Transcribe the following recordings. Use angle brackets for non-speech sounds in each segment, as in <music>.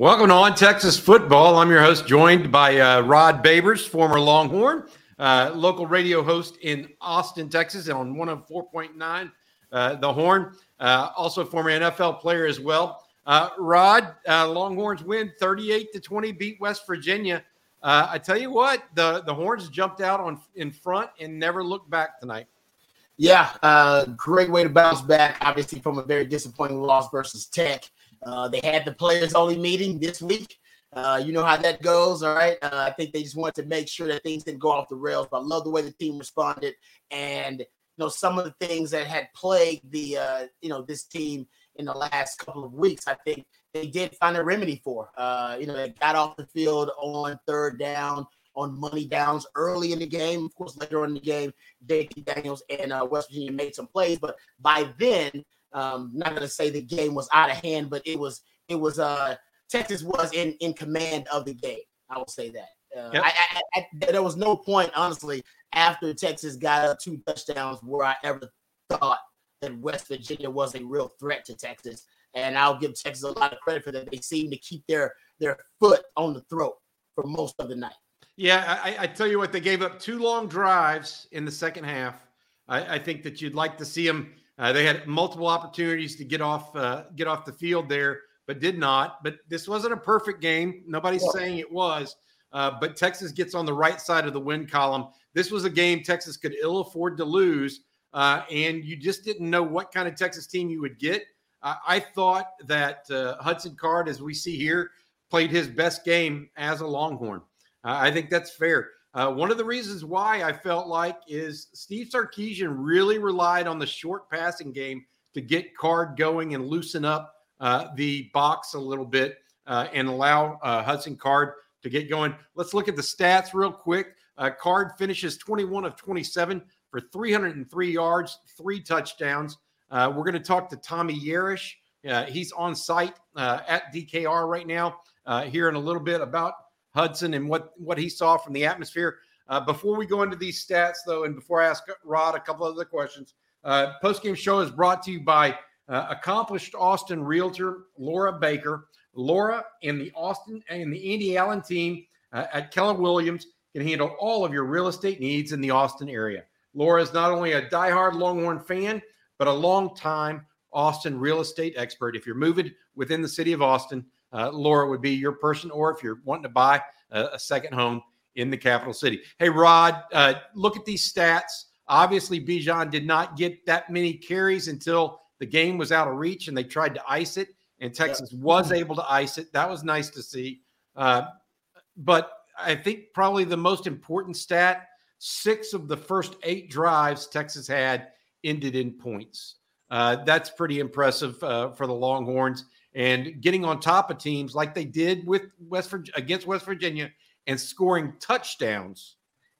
Welcome to on Texas football. I'm your host, joined by uh, Rod Babers, former Longhorn, uh, local radio host in Austin, Texas, and on 104.9 uh, The Horn. Uh, also, former NFL player as well. Uh, Rod, uh, Longhorns win 38 to 20, beat West Virginia. I tell you what, the the Horns jumped out on in front and never looked back tonight. Yeah, great way to bounce back. Obviously, from a very disappointing loss versus Tech. Uh, they had the players only meeting this week. Uh, you know how that goes, all right? Uh, I think they just wanted to make sure that things didn't go off the rails. But I love the way the team responded, and you know some of the things that had plagued the uh, you know this team in the last couple of weeks. I think they did find a remedy for. Uh, you know, they got off the field on third down, on money downs early in the game. Of course, later on in the game, JT Daniels and uh, West Virginia made some plays, but by then um, not going to say the game was out of hand, but it was it was uh Texas was in in command of the game. I will say that. Uh, yep. I, I, I, there was no point, honestly, after Texas got up two touchdowns where I ever thought that West Virginia was a real threat to Texas. And I'll give Texas a lot of credit for that. They seem to keep their their foot on the throat for most of the night. Yeah, I, I tell you what, they gave up two long drives in the second half. I, I think that you'd like to see them uh, they had multiple opportunities to get off uh, get off the field there, but did not. But this wasn't a perfect game. Nobody's yeah. saying it was. Uh, but Texas gets on the right side of the win column. This was a game Texas could ill afford to lose, uh, and you just didn't know what kind of Texas team you would get. I thought that uh, Hudson Card, as we see here, played his best game as a Longhorn. I think that's fair. Uh, one of the reasons why I felt like is Steve Sarkisian really relied on the short passing game to get Card going and loosen up uh, the box a little bit uh, and allow uh, Hudson Card to get going. Let's look at the stats real quick. Uh, Card finishes 21 of 27 for 303 yards, three touchdowns. Uh, we're going to talk to Tommy Yarish. he's on site at DKR right now here in a little bit about – Hudson and what what he saw from the atmosphere. Uh, before we go into these stats, though, and before I ask Rod a couple other questions, uh, post game show is brought to you by uh, accomplished Austin realtor Laura Baker. Laura and the Austin and the Andy Allen team uh, at Keller Williams can handle all of your real estate needs in the Austin area. Laura is not only a diehard Longhorn fan, but a long-time Austin real estate expert. If you're moving within the city of Austin, uh, Laura would be your person, or if you're wanting to buy a, a second home in the capital city. Hey, Rod, uh, look at these stats. Obviously, Bijan did not get that many carries until the game was out of reach and they tried to ice it, and Texas was able to ice it. That was nice to see. Uh, but I think probably the most important stat six of the first eight drives Texas had ended in points. Uh, that's pretty impressive uh, for the Longhorns and getting on top of teams like they did with West Virginia, against West Virginia and scoring touchdowns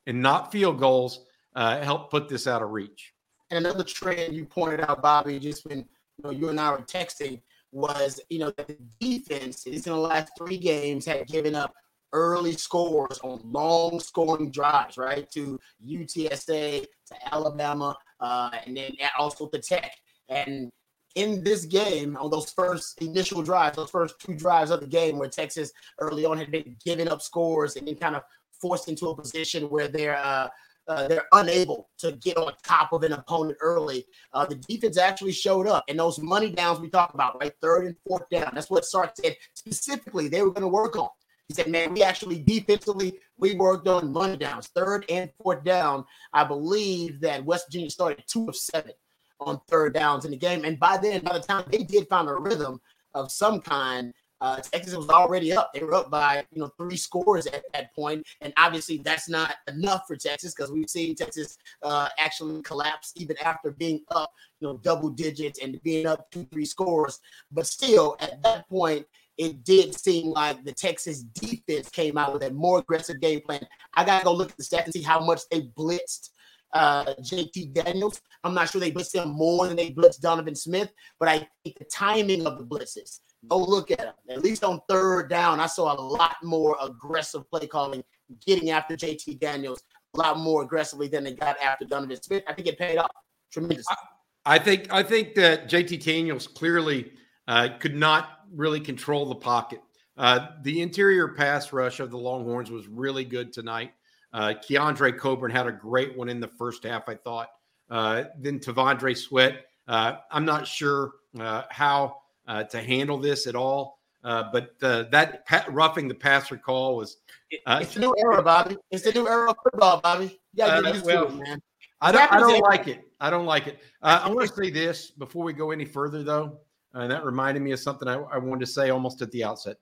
and not field goals uh, helped put this out of reach. And another trend you pointed out, Bobby, just when you, know, you and I were texting, was you know that the defense, in the last three games, had given up early scores on long scoring drives, right? To UTSA, to Alabama, uh, and then also to Tech. And in this game on those first initial drives, those first two drives of the game where Texas early on had been giving up scores and then kind of forced into a position where they're uh, uh, they're unable to get on top of an opponent early. Uh, the defense actually showed up, and those money downs we talked about, right, third and fourth down. That's what Sark said specifically they were going to work on. He said, "Man, we actually defensively we worked on money downs, third and fourth down. I believe that West Virginia started two of seven." On third downs in the game. And by then, by the time they did find a rhythm of some kind, uh, Texas was already up. They were up by you know three scores at that point, and obviously that's not enough for Texas because we've seen Texas uh, actually collapse even after being up you know double digits and being up two three scores. But still, at that point, it did seem like the Texas defense came out with a more aggressive game plan. I gotta go look at the stats and see how much they blitzed uh, JT Daniels. I'm not sure they blitzed him more than they blitzed Donovan Smith, but I think the timing of the blitzes. Go look at them. At least on third down, I saw a lot more aggressive play calling, getting after JT Daniels a lot more aggressively than they got after Donovan Smith. I think it paid off tremendously. I, I think I think that JT Daniels clearly uh, could not really control the pocket. Uh, the interior pass rush of the Longhorns was really good tonight. Uh, Keondre Coburn had a great one in the first half, I thought. Uh, then T'Vondre Sweat. Uh, I'm not sure uh, how uh, to handle this at all, uh, but that roughing the passer call was. it's the new era, Bobby. It's the new era of football, Bobby. Yeah, well, it, man. I don't, I don't like it. I don't like it. I want to say this before we go any further, though. And that reminded me of something I, I wanted to say almost at the outset.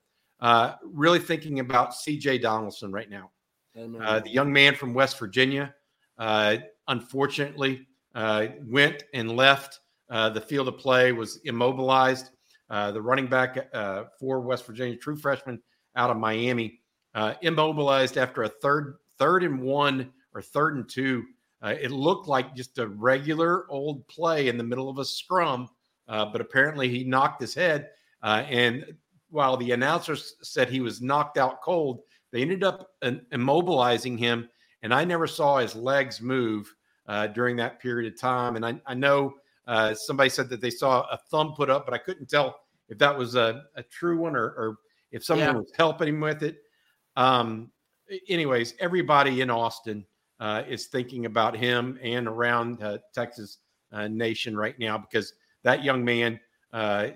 really thinking about CJ Donaldson right now. Uh, the young man from West Virginia, uh, unfortunately, uh, went and left uh, the field of play, was immobilized. Uh, the running back for West Virginia, true freshman out of Miami, immobilized after a third third and one or third and two. it looked like just a regular old play in the middle of a scrum, but apparently he knocked his head. and while the announcers said he was knocked out cold, they ended up immobilizing him, and I never saw his legs move uh, during that period of time. And I, I know uh, somebody said that they saw a thumb put up, but I couldn't tell if that was a, a true one or, or if someone yeah. was helping him with it. Um, anyways, everybody in Austin uh, is thinking about him and around uh, Texas uh, nation right now because that young man uh,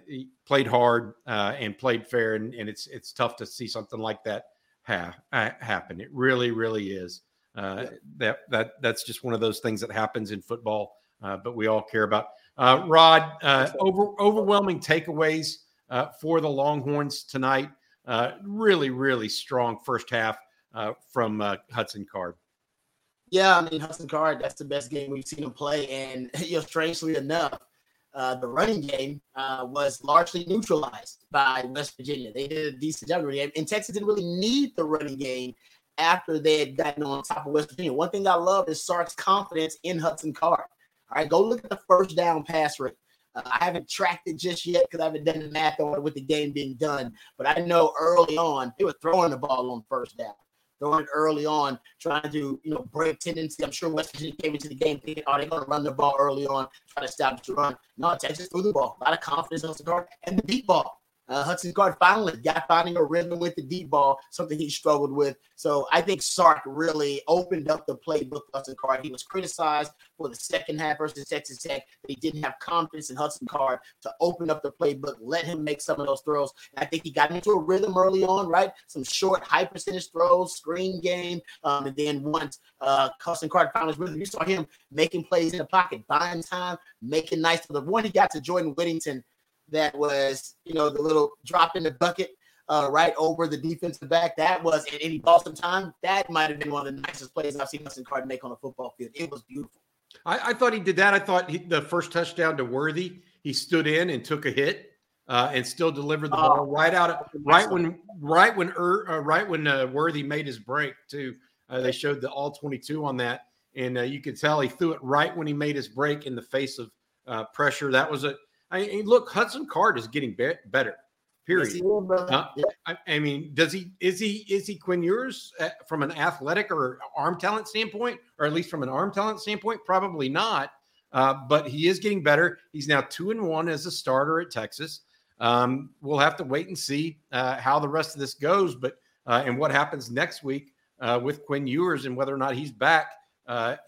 played hard and played fair, and, and it's it's tough to see something like that ha- happen. It really, really is. Uh, yeah. That that that's just one of those things that happens in football, uh, but we all care about. Uh, Rod, uh, over, overwhelming takeaways uh, for the Longhorns tonight. Uh, really, really strong first half from Hudson Card. Yeah, I mean Hudson Card. That's the best game we've seen him play, and <laughs> you know, strangely enough, uh, the running game uh, was largely neutralized by West Virginia. They did a decent job it. And Texas didn't really need the running game after they had gotten on top of West Virginia. One thing I love is Sark's confidence in Hudson Card. All right, go look at the first down pass rate. Uh, I haven't tracked it just yet because I haven't done the math on it with the game being done. But I know early on they were throwing the ball on first down throwing early on, trying to you know break tendency. I'm sure West Virginia came into the game thinking, "Are oh, they going to run the ball early on, try to stop the run?" No, Texas threw the ball, a lot of confidence on the guard and the deep ball. Uh, Hudson Card finally got finding a rhythm with the deep ball, something he struggled with. So I think Sark really opened up the playbook for Hudson Card. He was criticized for the second half versus Texas Tech that he didn't have confidence in Hudson Card to open up the playbook, let him make some of those throws. And I think he got into a rhythm early on, right? Some short, high percentage throws, screen game, um, and then once uh, Hudson Card found his rhythm, you saw him making plays in the pocket, buying time, making nice. For the one he got to Jordan Whittington that was, you know, the little drop in the bucket uh, right over the defensive back. That was at any Boston time. That might have been one of the nicest plays I've seen Hudson Card make on a football field. It was beautiful. I, I thought he did that. I thought he, the first touchdown to Worthy, he stood in and took a hit. Uh, and still delivered the ball oh, right out of right when right when uh, right when uh, Worthy made his break too. Uh, they showed the all 22 on that, and uh, you could tell he threw it right when he made his break in the face of uh, pressure. That was a I mean, look, Hudson Card is getting be- better. Period. Uh, I, I, mean, does he is he is he Quinn Ewers uh, from an athletic or arm talent standpoint, or at least from an arm talent standpoint? Probably not. Uh, but he is getting better. He's now two and one as a starter at Texas. Um, we'll have to wait and see uh, how the rest of this goes, but uh, and what happens next week uh, with Quinn Ewers and whether or not he's back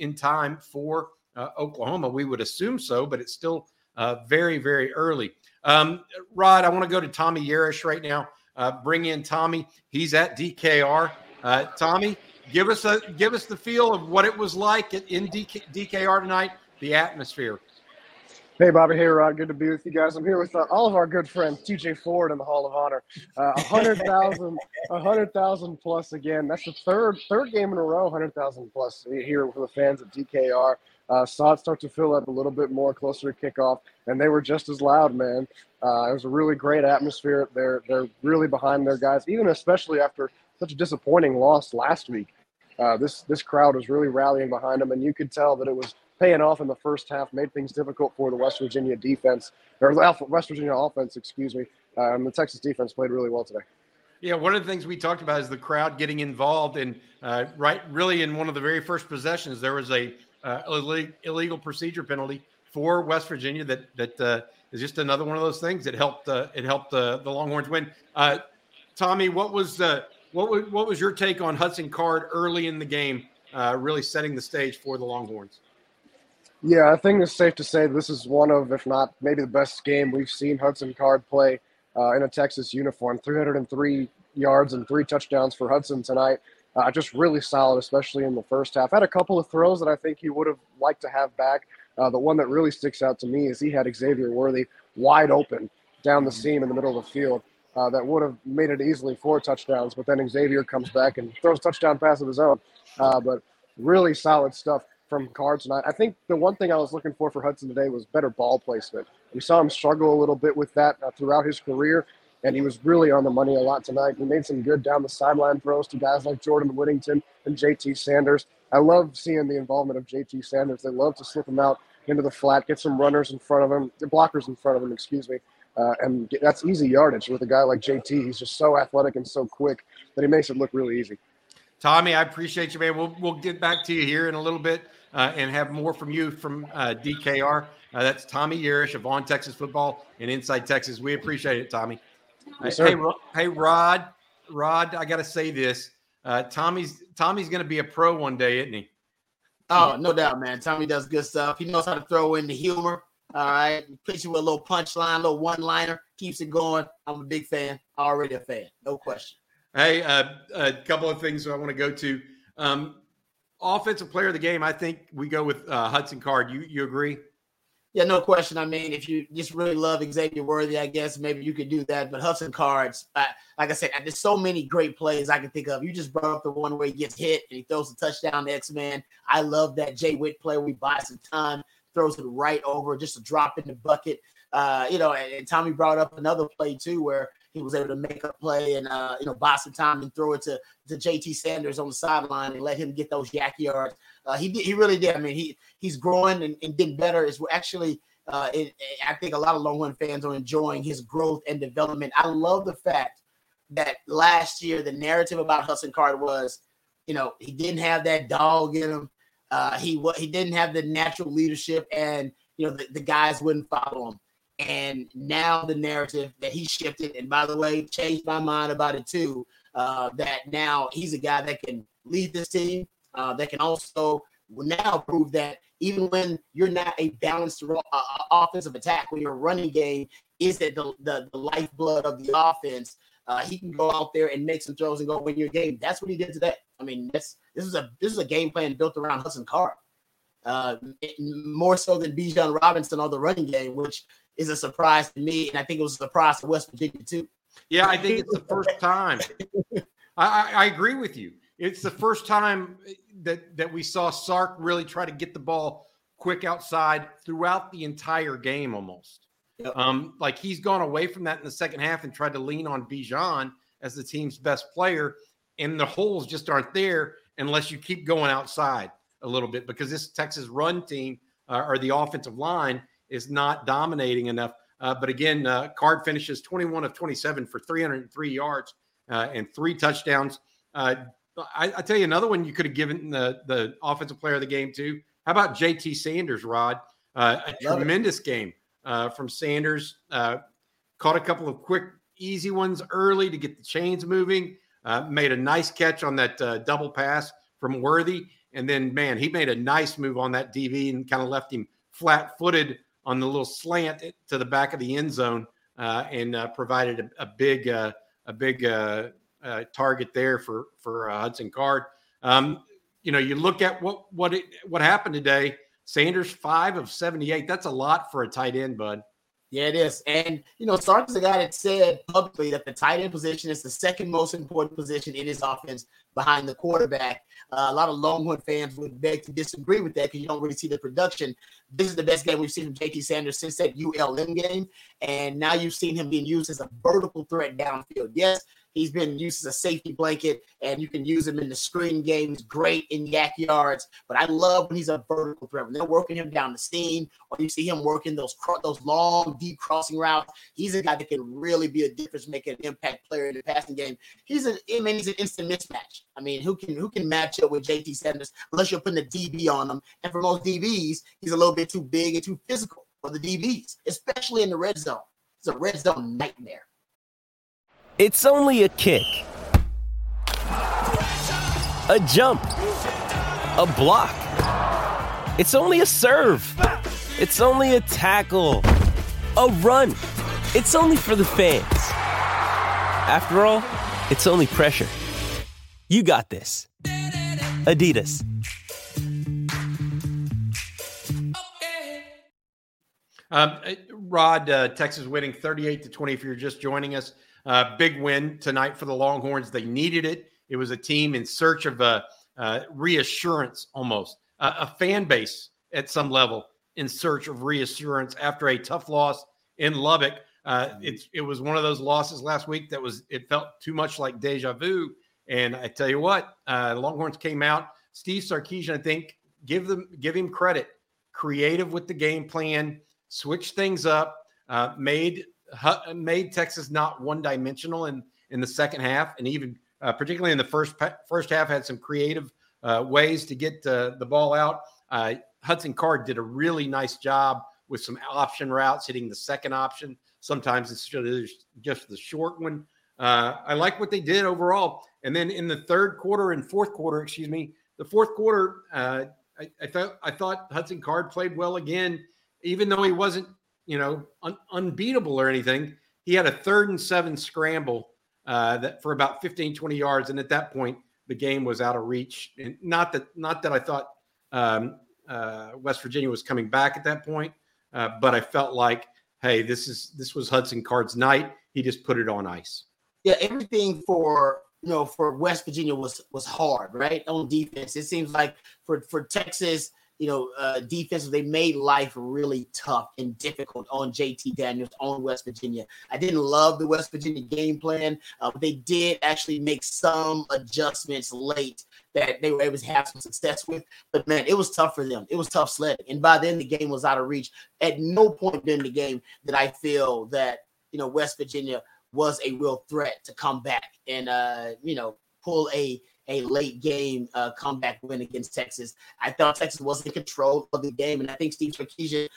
in time for Oklahoma. We would assume so, but it's still uh, very, very early. Um, Rod, I want to go to Tommy Yarish right now. Uh, bring in Tommy. He's at DKR. Uh, Tommy, give us a give us the feel of what it was like in DK, DKR tonight. The atmosphere. Hey, Bobby. Hey, Rod. Good to be with you guys. I'm here with uh, all of our good friends, TJ Ford in the Hall of Honor. Uh, a hundred thousand, a hundred thousand plus again. That's the third third game in a row, hundred thousand plus here for the fans of DKR. Uh, saw it start to fill up a little bit more closer to kickoff, and they were just as loud, man. Uh, it was a really great atmosphere. They're they're really behind their guys, even especially after such a disappointing loss last week. Uh, this this crowd was really rallying behind them, and you could tell that it was paying off in the first half. Made things difficult for the West Virginia defense or West Virginia offense, excuse me. Um, the Texas defense played really well today. Yeah, one of the things we talked about is the crowd getting involved, and uh, right, really, in one of the very first possessions, there was a uh, illegal procedure penalty for West Virginia that that uh, is just another one of those things that helped uh, it helped uh, the Longhorns win. Uh, Tommy, what was the what was what was your take on Hudson Card early in the game, uh, really setting the stage for the Longhorns? Yeah, I think it's safe to say this is one of, if not maybe the best game we've seen Hudson Card play uh, in a Texas uniform. 303 yards and three touchdowns for Hudson tonight. Uh, just really solid, especially in the first half. Had a couple of throws that I think he would have liked to have back. Uh, the one that really sticks out to me is he had Xavier Worthy wide open down the seam in the middle of the field. Uh, that would have made it easily four touchdowns, but then Xavier comes back and throws touchdown pass of his own. Uh, but really solid stuff from Cards tonight. I think the one thing I was looking for for Hudson today was better ball placement. We saw him struggle a little bit with that uh, throughout his career, and he was really on the money a lot tonight. He made some good down the sideline throws to guys like Jordan Whittington and JT Sanders. I love seeing the involvement of JT Sanders. They love to slip him out into the flat, get some runners in front of him, blockers in front of him, excuse me. Uh, and get, that's easy yardage with a guy like JT. He's just so athletic and so quick that he makes it look really easy. Tommy, I appreciate you, man. We'll, we'll get back to you here in a little bit uh, and have more from you from uh, DKR. Uh, that's Tommy Yarish of On Texas Football and Inside Texas. We appreciate it, Tommy. Yes, hey, hey, Rod, Rod, I got to say this. Uh, Tommy's Tommy's going to be a pro one day, isn't he? Oh, no doubt, man. Tommy does good stuff. He knows how to throw in the humor. All right. Puts you with a little punchline, a little one liner, keeps it going. I'm a big fan. Already a fan. No question. Hey, uh, a couple of things I want to go to. Um, offensive player of the game, I think we go with uh, Hudson Card. You you agree? Yeah, no question. I mean, if you just really love Xavier Worthy, I guess maybe you could do that. But Hudson Cards, I, like I said, there's so many great plays I can think of. You just brought up the one where he gets hit and he throws a touchdown to X Man. I love that Jay Witt play. We buy some time throws it right over, just a drop in the bucket. Uh, you know, and, and, Tommy brought up another play too where he was able to make a play and uh, you know buy some time and throw it to, to JT Sanders on the sideline and let him get those YAC yards. Uh, he did, he really did. I mean, he he's growing and, and getting better. Is actually uh, it, I think a lot of Longhorn fans are enjoying his growth and development. I love the fact that last year the narrative about Hudson Card was, you know, he didn't have that dog in him. Uh, he he didn't have the natural leadership, and you know the, the guys wouldn't follow him. And now the narrative that he shifted, and by the way, changed my mind about it too. Uh, that now he's a guy that can lead this team, uh, that can also now prove that even when you're not a balanced uh, uh, offensive attack, when your running game is that the, the, the lifeblood of the offense, uh, he can go out there and make some throws and go win your game. That's what he did today. I mean, this this is a this is a game plan built around Hudson Card, uh, more so than Bijan Robinson on the running game, which is a surprise to me, and I think it was a surprise to West Virginia too. Yeah, I think it's the first time. <laughs> I, I, I agree with you. It's the first time that that we saw Sark really try to get the ball quick outside throughout the entire game, almost. Yep. Um, like he's gone away from that in the second half and tried to lean on Bijan as the team's best player, and the holes just aren't there unless you keep going outside a little bit because this Texas run team uh, or the offensive line is not dominating enough. Uh, but again, uh, Card finishes 21 of 27 for 303 yards uh, and three touchdowns. Uh, I, I, tell you another one you could have given the the offensive player of the game to. How about JT Sanders, Rod? Uh, a tremendous it. game from Sanders. caught a couple of quick, easy ones early to get the chains moving. Uh, made a nice catch on that uh, double pass from Worthy. And then, man, he made a nice move on that DB and kind of left him flat footed on the little slant to the back of the end zone uh, and uh, provided a, a big, uh, a big target there for, for Hudson Card. Um, you know, you look at what, what, it, what happened today. Sanders, five of 78. That's a lot for a tight end, bud. Yeah, it is. And, you know, Sark is a guy that said publicly that the tight end position is the second most important position in his offense behind the quarterback. Uh, a lot of Longhorn fans would beg to disagree with that because you don't really see the production. This is the best game we've seen from JT Sanders since that ULM game. And now you've seen him being used as a vertical threat downfield. Yes, He's been used as a safety blanket, and you can use him in the screen game. He's great in YAC yards, but I love when he's a vertical threat. When they're working him down the seam, or you see him working those those long, deep crossing routes, he's a guy that can really be a difference maker, an impact player in the passing game. He's an, I mean, he's an instant mismatch. I mean, who can who can match up with JT Sanders unless you're putting a DB on him? And for most DBs, he's a little bit too big and too physical for the DBs, especially in the red zone. It's a red zone nightmare. It's only a kick, a jump, a block. It's only a serve. It's only a tackle, a run. It's only for the fans. After all, it's only pressure. You got this. Adidas. Um, Rod, uh, Texas winning 38 to 20. If you're just joining us, uh, big win tonight for the Longhorns. They needed it. It was a team in search of a, uh, reassurance, almost a fan base at some level in search of reassurance after a tough loss in Lubbock. Uh, mm-hmm. it's it was one of those losses last week that was it felt too much like deja vu. And I tell you what, uh, Longhorns came out. Steve Sarkisian, I think, give them give him credit. Creative with the game plan, switched things up, uh, made made Texas not one dimensional in in the second half, and even uh, particularly in the first first half had some creative uh, ways to get uh, the ball out. Uh, Hudson Card did a really nice job with some option routes, hitting the second option. Sometimes it's just the short one. Uh, I like what they did overall. And then in the third quarter and fourth quarter, excuse me, the fourth quarter, uh, I, I, thought I thought Hudson Card played well again, even though he wasn't, you know, un- unbeatable or anything. He had a third and seven scramble uh, that for about 15, 20 yards, and at that point, the game was out of reach. And not that not that I thought um, uh, West Virginia was coming back at that point, uh, but I felt like, hey, this is this was Hudson Card's night. He just put it on ice. Yeah, everything for you know for West Virginia was was hard, right? On defense, it seems like for for Texas, you know, uh, defensive, they made life really tough and difficult on JT Daniels on West Virginia. I didn't love the West Virginia game plan, uh, but they did actually make some adjustments late that they were able to have some success with. But man, it was tough for them. It was tough sledding. And by then, the game was out of reach. At no point in the game did I feel that, you know, West Virginia was a real threat to come back and, uh, you know, pull a a late game uh, comeback win against Texas. I thought Texas was in control of the game, and I think Steve Sarkisian,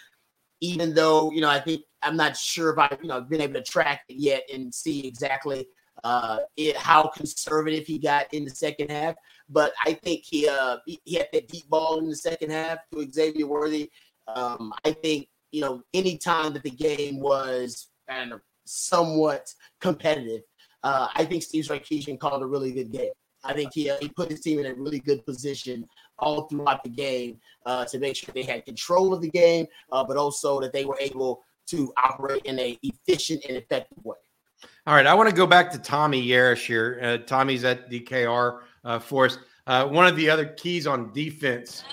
even though you know, I think I'm not sure if I you know been able to track it yet and see exactly uh, it, how conservative he got in the second half. But I think he uh, he, had that deep ball in the second half to Xavier Worthy. Um, I think you know any time that the game was know somewhat competitive, uh, I think Steve Sarkisian called a really good game. I think he, uh, he put his team in a really good position all throughout the game uh, to make sure they had control of the game, uh, but also that they were able to operate in a efficient and effective way. All right, I want to go back to Tommy Yarrish here. Uh, Tommy's at DKR uh, for us. Uh, one of the other keys on defense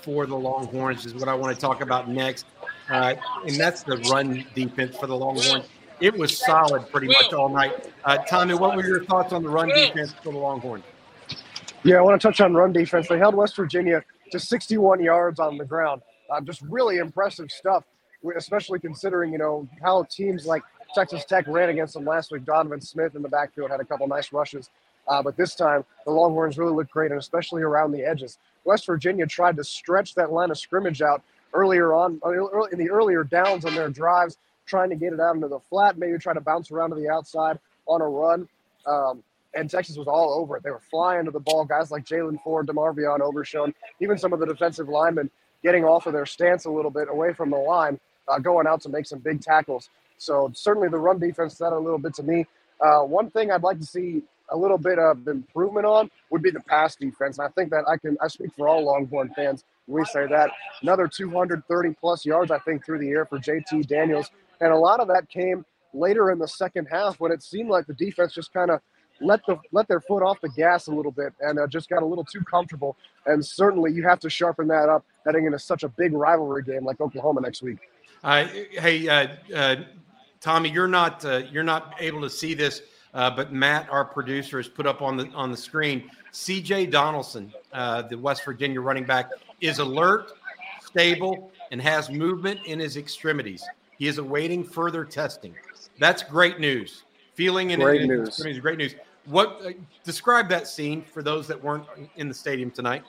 for the Longhorns is what I want to talk about next, and that's the run defense for the Longhorns it was solid pretty much all night. Uh, Tommy, what were your thoughts on the run defense for the Longhorns? Yeah, I want to touch on run defense. They held West Virginia to 61 yards on the ground. Uh, just really impressive stuff, especially considering you know how teams like Texas Tech ran against them last week. Donovan Smith in the backfield had a couple nice rushes, uh, but this time the Longhorns really looked great, and especially around the edges. West Virginia tried to stretch that line of scrimmage out earlier on in the earlier downs on their drives trying to get it out into the flat, maybe try to bounce around to the outside on a run. Um, and Texas was all over it. They were flying to the ball. Guys like Jaylan Ford, DeMarvion Overshown, even some of the defensive linemen getting off of their stance a little bit away from the line, uh, going out to make some big tackles. So certainly the run defense that a little bit to me. Uh, one thing I'd like to see a little bit of improvement on would be the pass defense. And I think that I can I speak for all Longhorn fans we say that. Another 230 plus yards, I think, through the air for JT Daniels. And a lot of that came later in the second half when it seemed like the defense just kind of let the let their foot off the gas a little bit and uh, just got a little too comfortable. And certainly you have to sharpen that up heading into such a big rivalry game like Oklahoma next week. Uh, hey, uh, uh Tommy, you're not uh, you're not able to see this, uh, but Matt, our producer, has put up on the on the screen. C.J. Donaldson, the West Virginia running back, is alert, stable, and has movement in his extremities. He is awaiting further testing. That's great news. Feeling in great news. great news. What uh, describe that scene for those that weren't in the stadium tonight?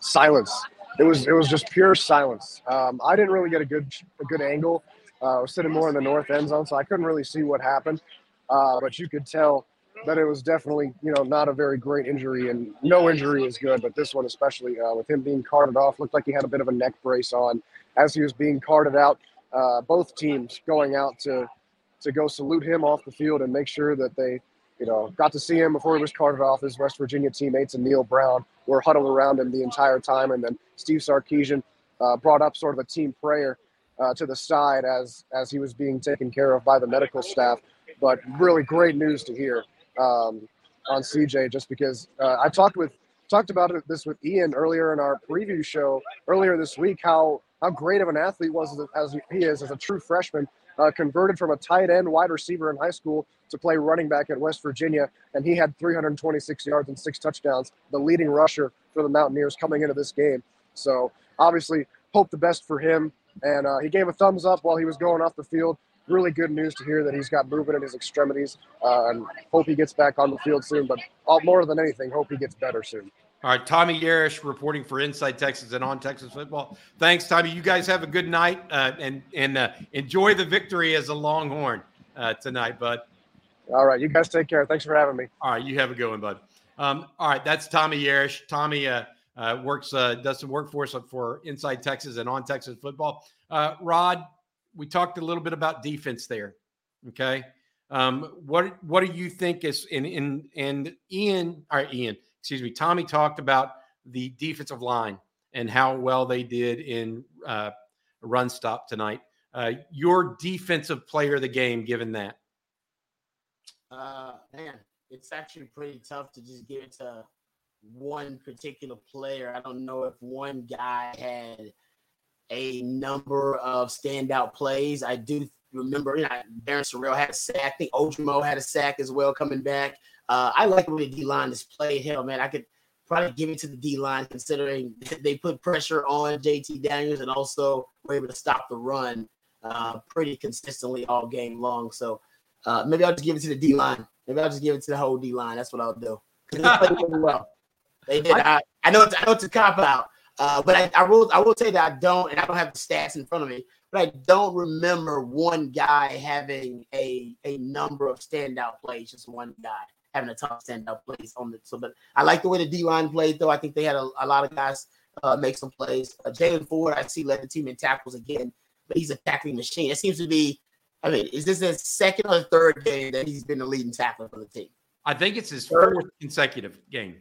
Silence. It was it was just pure silence. Um, I didn't really get a good a good angle. Uh, I was sitting more in the north end zone, so I couldn't really see what happened. uh, but you could tell that it was definitely you know not a very great injury, and no injury is good, but this one especially uh, with him being carted off, looked like he had a bit of a neck brace on as he was being carted out. Uh, both teams going out to to go salute him off the field and make sure that they you know, got to see him before he was carted off. His West Virginia teammates and Neal Brown were huddled around him the entire time. And then Steve Sarkisian uh, brought up sort of a team prayer uh, to the side as as he was being taken care of by the medical staff. But really great news to hear um, on CJ, just because uh, I talked with talked about this with Ian earlier in our preview show earlier this week. How how great of an athlete was as he is as a true freshman uh, converted from a tight end wide receiver in high school to play running back at West Virginia, and he had 326 yards and six touchdowns, the leading rusher for the Mountaineers coming into this game. So obviously, hope the best for him. And uh, he gave a thumbs up while he was going off the field. Really good news to hear that he's got movement in his extremities, uh, and hope he gets back on the field soon. But all, more than anything, hope he gets better soon. All right, Tommy Yarish reporting for Inside Texas and on Texas football. Thanks, Tommy. You guys have a good night uh, and and uh, enjoy the victory as a Longhorn uh, tonight, bud. All right, you guys take care. Thanks for having me. All right, you have a good one, bud. Um, all right, that's Tommy Yarish. Tommy uh, uh, works uh, does some work for us for Inside Texas and on Texas football. Rod, we talked a little bit about defense there. Okay, um, what what do you think is in in and Ian? All right, Ian excuse me, Tommy talked about the defensive line and how well they did in uh, run stop tonight. Uh, your defensive player of the game, given that? Uh, man, it's actually pretty tough to just give it to one particular player. I don't know if one guy had a number of standout plays. I do remember, you know, Barryn Sorrell had a sack. I think Ojomo had a sack as well coming back. Uh, I like the way the D line has played him, man. I could probably give it to the D line considering <laughs> they put pressure on JT Daniels and also were able to stop the run uh, pretty consistently all game long. So uh, maybe I'll just give it to the D line. Maybe I'll just give it to the whole D line. That's what I'll do. They played really well. They did. I, I, know it's, I know it's a cop out, uh, but I, I will I will tell you that I don't, and I don't have the stats in front of me, but I don't remember one guy having a a number of standout plays. Just one guy having a tough stand up plays on the. So, but I like the way the D line played, though. I think they had a, a lot of guys uh, make some plays. Uh, Jaylan Ford, I see, led the team in tackles again, but he's a tackling machine. It seems to be. I mean, is this his second or third game that he's been the leading tackler for the team? I think it's his fourth consecutive game.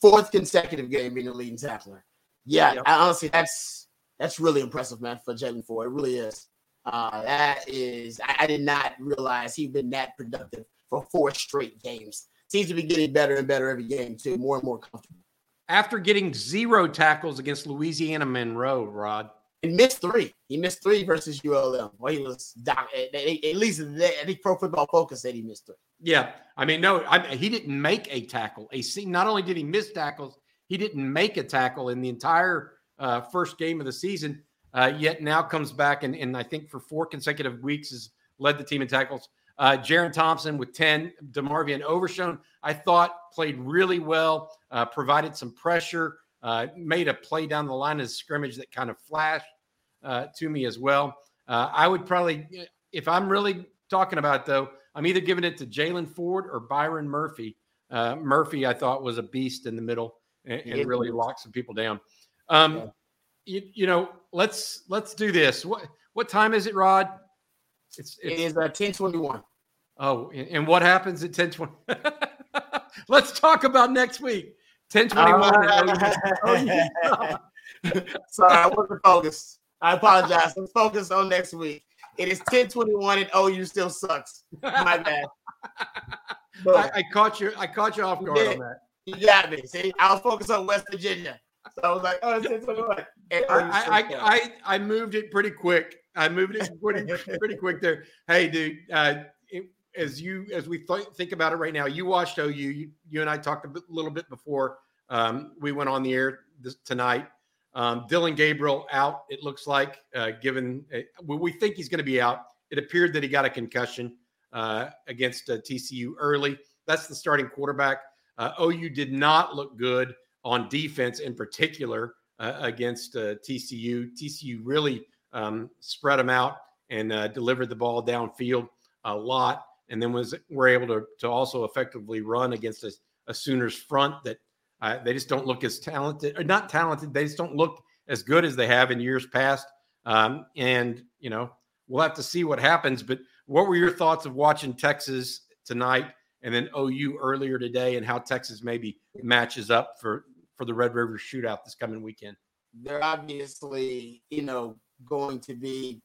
Fourth consecutive game being the leading tackler. Yeah. I, honestly, that's that's really impressive, man, for Jaylan Ford. It really is. Uh, that is, I, I, did not realize he'd been that productive for four straight games. Seems to be getting better and better every game, too. More and more comfortable. After getting zero tackles against Louisiana Monroe, Rod. And missed three. He missed three versus ULM. Well, he was at, at least I think Pro Football Focus said he missed three. Yeah, I mean, no, I, he didn't make a tackle. A not only did he miss tackles, he didn't make a tackle in the entire uh, first game of the season. Uh, yet now comes back and, and I think for four consecutive weeks has led the team in tackles. Uh, Jerrin Thompson with 10, DeMarvion Overshown, I thought played really well, uh, provided some pressure, uh, made a play down the line of scrimmage that kind of flashed uh, to me as well. Uh, I would probably, if I'm really talking about though, I'm either giving it to Jaylan Ford or Byron Murphy. Uh, Murphy, I thought, was a beast in the middle and, and really locked some people down. Um, yeah. you, you know, let's let's do this. What what time is it, Rod? It's, it's it is uh, 1021. Oh, and what happens at 1020? <laughs> Let's talk about next week. 1021. Uh, <laughs> Sorry, I wasn't focused. I apologize. Let's focus on next week. It is 1021 and OU still sucks. My bad. <laughs> I, I, caught you. I caught you off guard on that. You got me. See, I was focused on West Virginia. So I was like, oh, it's 1021. I, I, I, I, moved it pretty quick. I moved it pretty, pretty quick there. Hey, dude, uh, as you as we th- think about it right now, you watched OU. You, you and I talked a little bit before um, we went on the air this, tonight. Um, Dillon Gabriel out. It looks like, uh, given uh, we think he's going to be out. It appeared that he got a concussion uh, against uh, TCU early. That's the starting quarterback. Uh, OU did not look good on defense, in particular against TCU. TCU really um, spread them out and delivered the ball downfield a lot. And then was were able to to also effectively run against a, a Sooners front that uh, they just don't look as talented or not talented. They just don't look as good as they have in years past. Um, and you know we'll have to see what happens. But what were your thoughts of watching Texas tonight and then OU earlier today, and how Texas maybe matches up for for the Red River Shootout this coming weekend? They're obviously you know going to be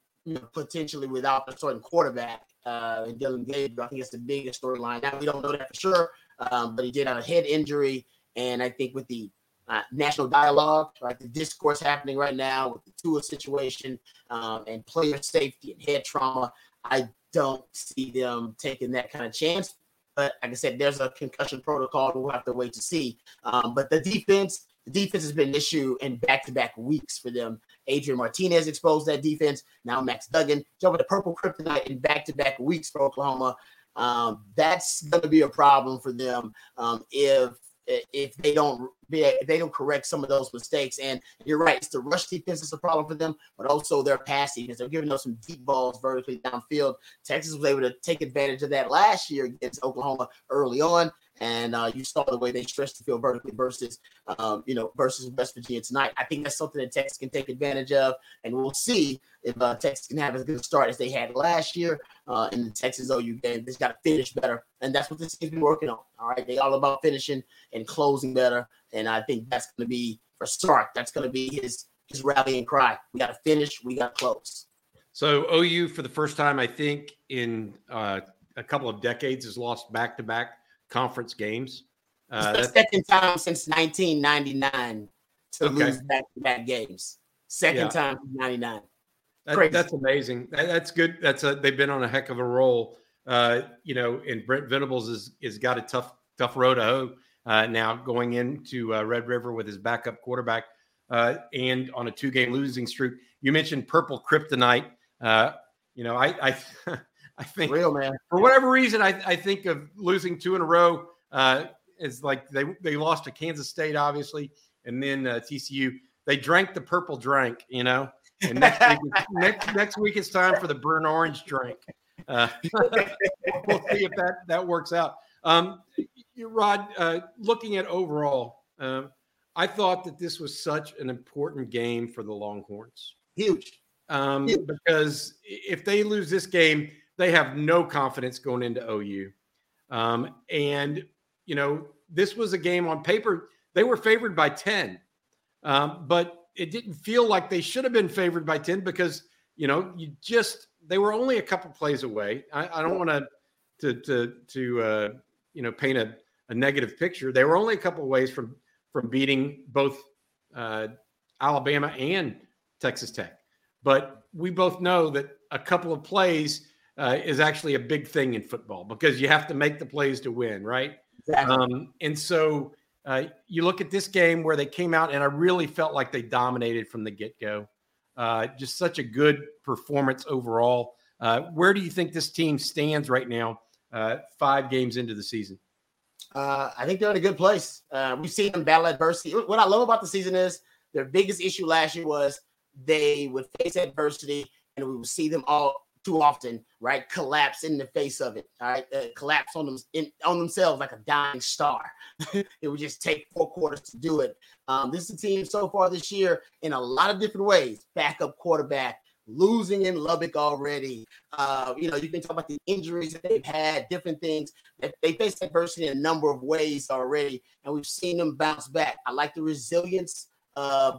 potentially without a certain quarterback. Uh, Dillon Gabriel, I think it's the biggest storyline. Now we don't know that for sure, um, but he did have a head injury, and I think with the uh, national dialogue, right, the discourse happening right now with the Tua situation um, and player safety and head trauma, I don't see them taking that kind of chance. But like I said, there's a concussion protocol. We'll have to wait to see. Um, but the defense, defense has been an issue in back-to-back weeks for them. Adrian Martinez exposed that defense. Now Max Duggan jumping the purple kryptonite in back-to-back weeks for Oklahoma. Um, that's going to be a problem for them um, if if they don't if they don't correct some of those mistakes. And you're right, it's the rush defense is a problem for them, but also their passing because they're giving us some deep balls vertically downfield. Texas was able to take advantage of that last year against Oklahoma early on. And uh, you saw the way they stretched the field vertically versus, um, you know, versus West Virginia tonight. I think that's something that Texas can take advantage of, and we'll see if uh, Texas can have as good a start as they had last year uh, in the Texas OU game. They've got to finish better, and that's what this team's been working on. All right, they all about finishing and closing better, and I think that's going to be for Sark. That's going to be his his rallying cry. We got to finish. We got to close. So OU, for the first time, I think in uh, a couple of decades, has lost back to back conference games. Uh, the second time since 1999 to okay. lose back-to-back games. Second yeah. time since 99. That, that's amazing. That, that's good. That's a they've been on a heck of a roll. Uh, you know, and Brent Venables has is got a tough tough road to hoe uh, now going into uh, Red River with his backup quarterback uh, and on a two game losing streak. You mentioned purple kryptonite. Uh, you know, I I <laughs> I think real man. For whatever reason, I, I think of losing two in a row uh, is like they they lost to Kansas State, obviously, and then uh, TCU. They drank the purple drink, you know. And next week, <laughs> next next week it's time for the burnt orange drink. Uh, <laughs> we'll see if that that works out. Um, Rod, uh, looking at overall, uh, I thought that this was such an important game for the Longhorns. Huge. Um, Huge. Because if they lose this game, they have no confidence going into OU. Um, and, you know, this was a game on paper. They were favored by 10, um, but it didn't feel like they should have been favored by 10 because, you know, you just, they were only a couple plays away. I, I don't want to, to, to, to, uh, you know, paint a, a negative picture. They were only a couple ways from, from beating both uh, Alabama and Texas Tech. But we both know that a couple of plays uh, is actually a big thing in football because you have to make the plays to win, right? Exactly. Um, and so uh, you look at this game where they came out, and I really felt like they dominated from the get go. Uh, just such a good performance overall. Uh, where do you think this team stands right now, uh, five games into the season? Uh, I think they're in a good place. we've seen them battle adversity. What I love about the season is their biggest issue last year was they would face adversity and we would see them all too often, right? Collapse in the face of it, all right? Uh, collapse on them in, on themselves like a dying star. <laughs> it would just take four quarters to do it. Um, this is a team so far this year in a lot of different ways. Backup quarterback, losing in Lubbock already. Uh, you know, you can talk about the injuries that they've had, different things. They faced adversity in a number of ways already, and we've seen them bounce back. I like the resilience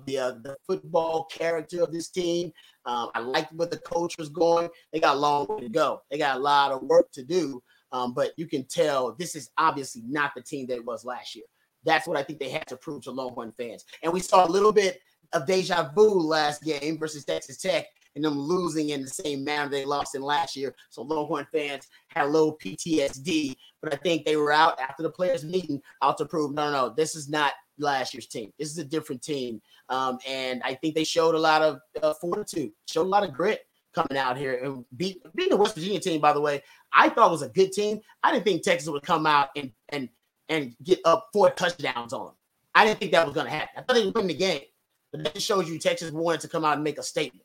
the uh, the football character of this team. Um, I liked where the coach was going. They got a long way to go. They got a lot of work to do. Um, but you can tell this is obviously not the team that it was last year. That's what I think they had to prove to Longhorn fans. And we saw a little bit of deja vu last game versus Texas Tech and them losing in the same manner they lost in last year. So Longhorn fans had little PTSD, but I think they were out after the players' meeting out to prove no, no, no, this is not last year's team. This is a different team. Um, and I think they showed a lot of uh, fortitude, showed a lot of grit coming out here and beat beating the West Virginia team. By the way, I thought was a good team. I didn't think Texas would come out and and and get up four touchdowns on them. I didn't think that was going to happen. I thought they would win the game, but that shows you Texas wanted to come out and make a statement.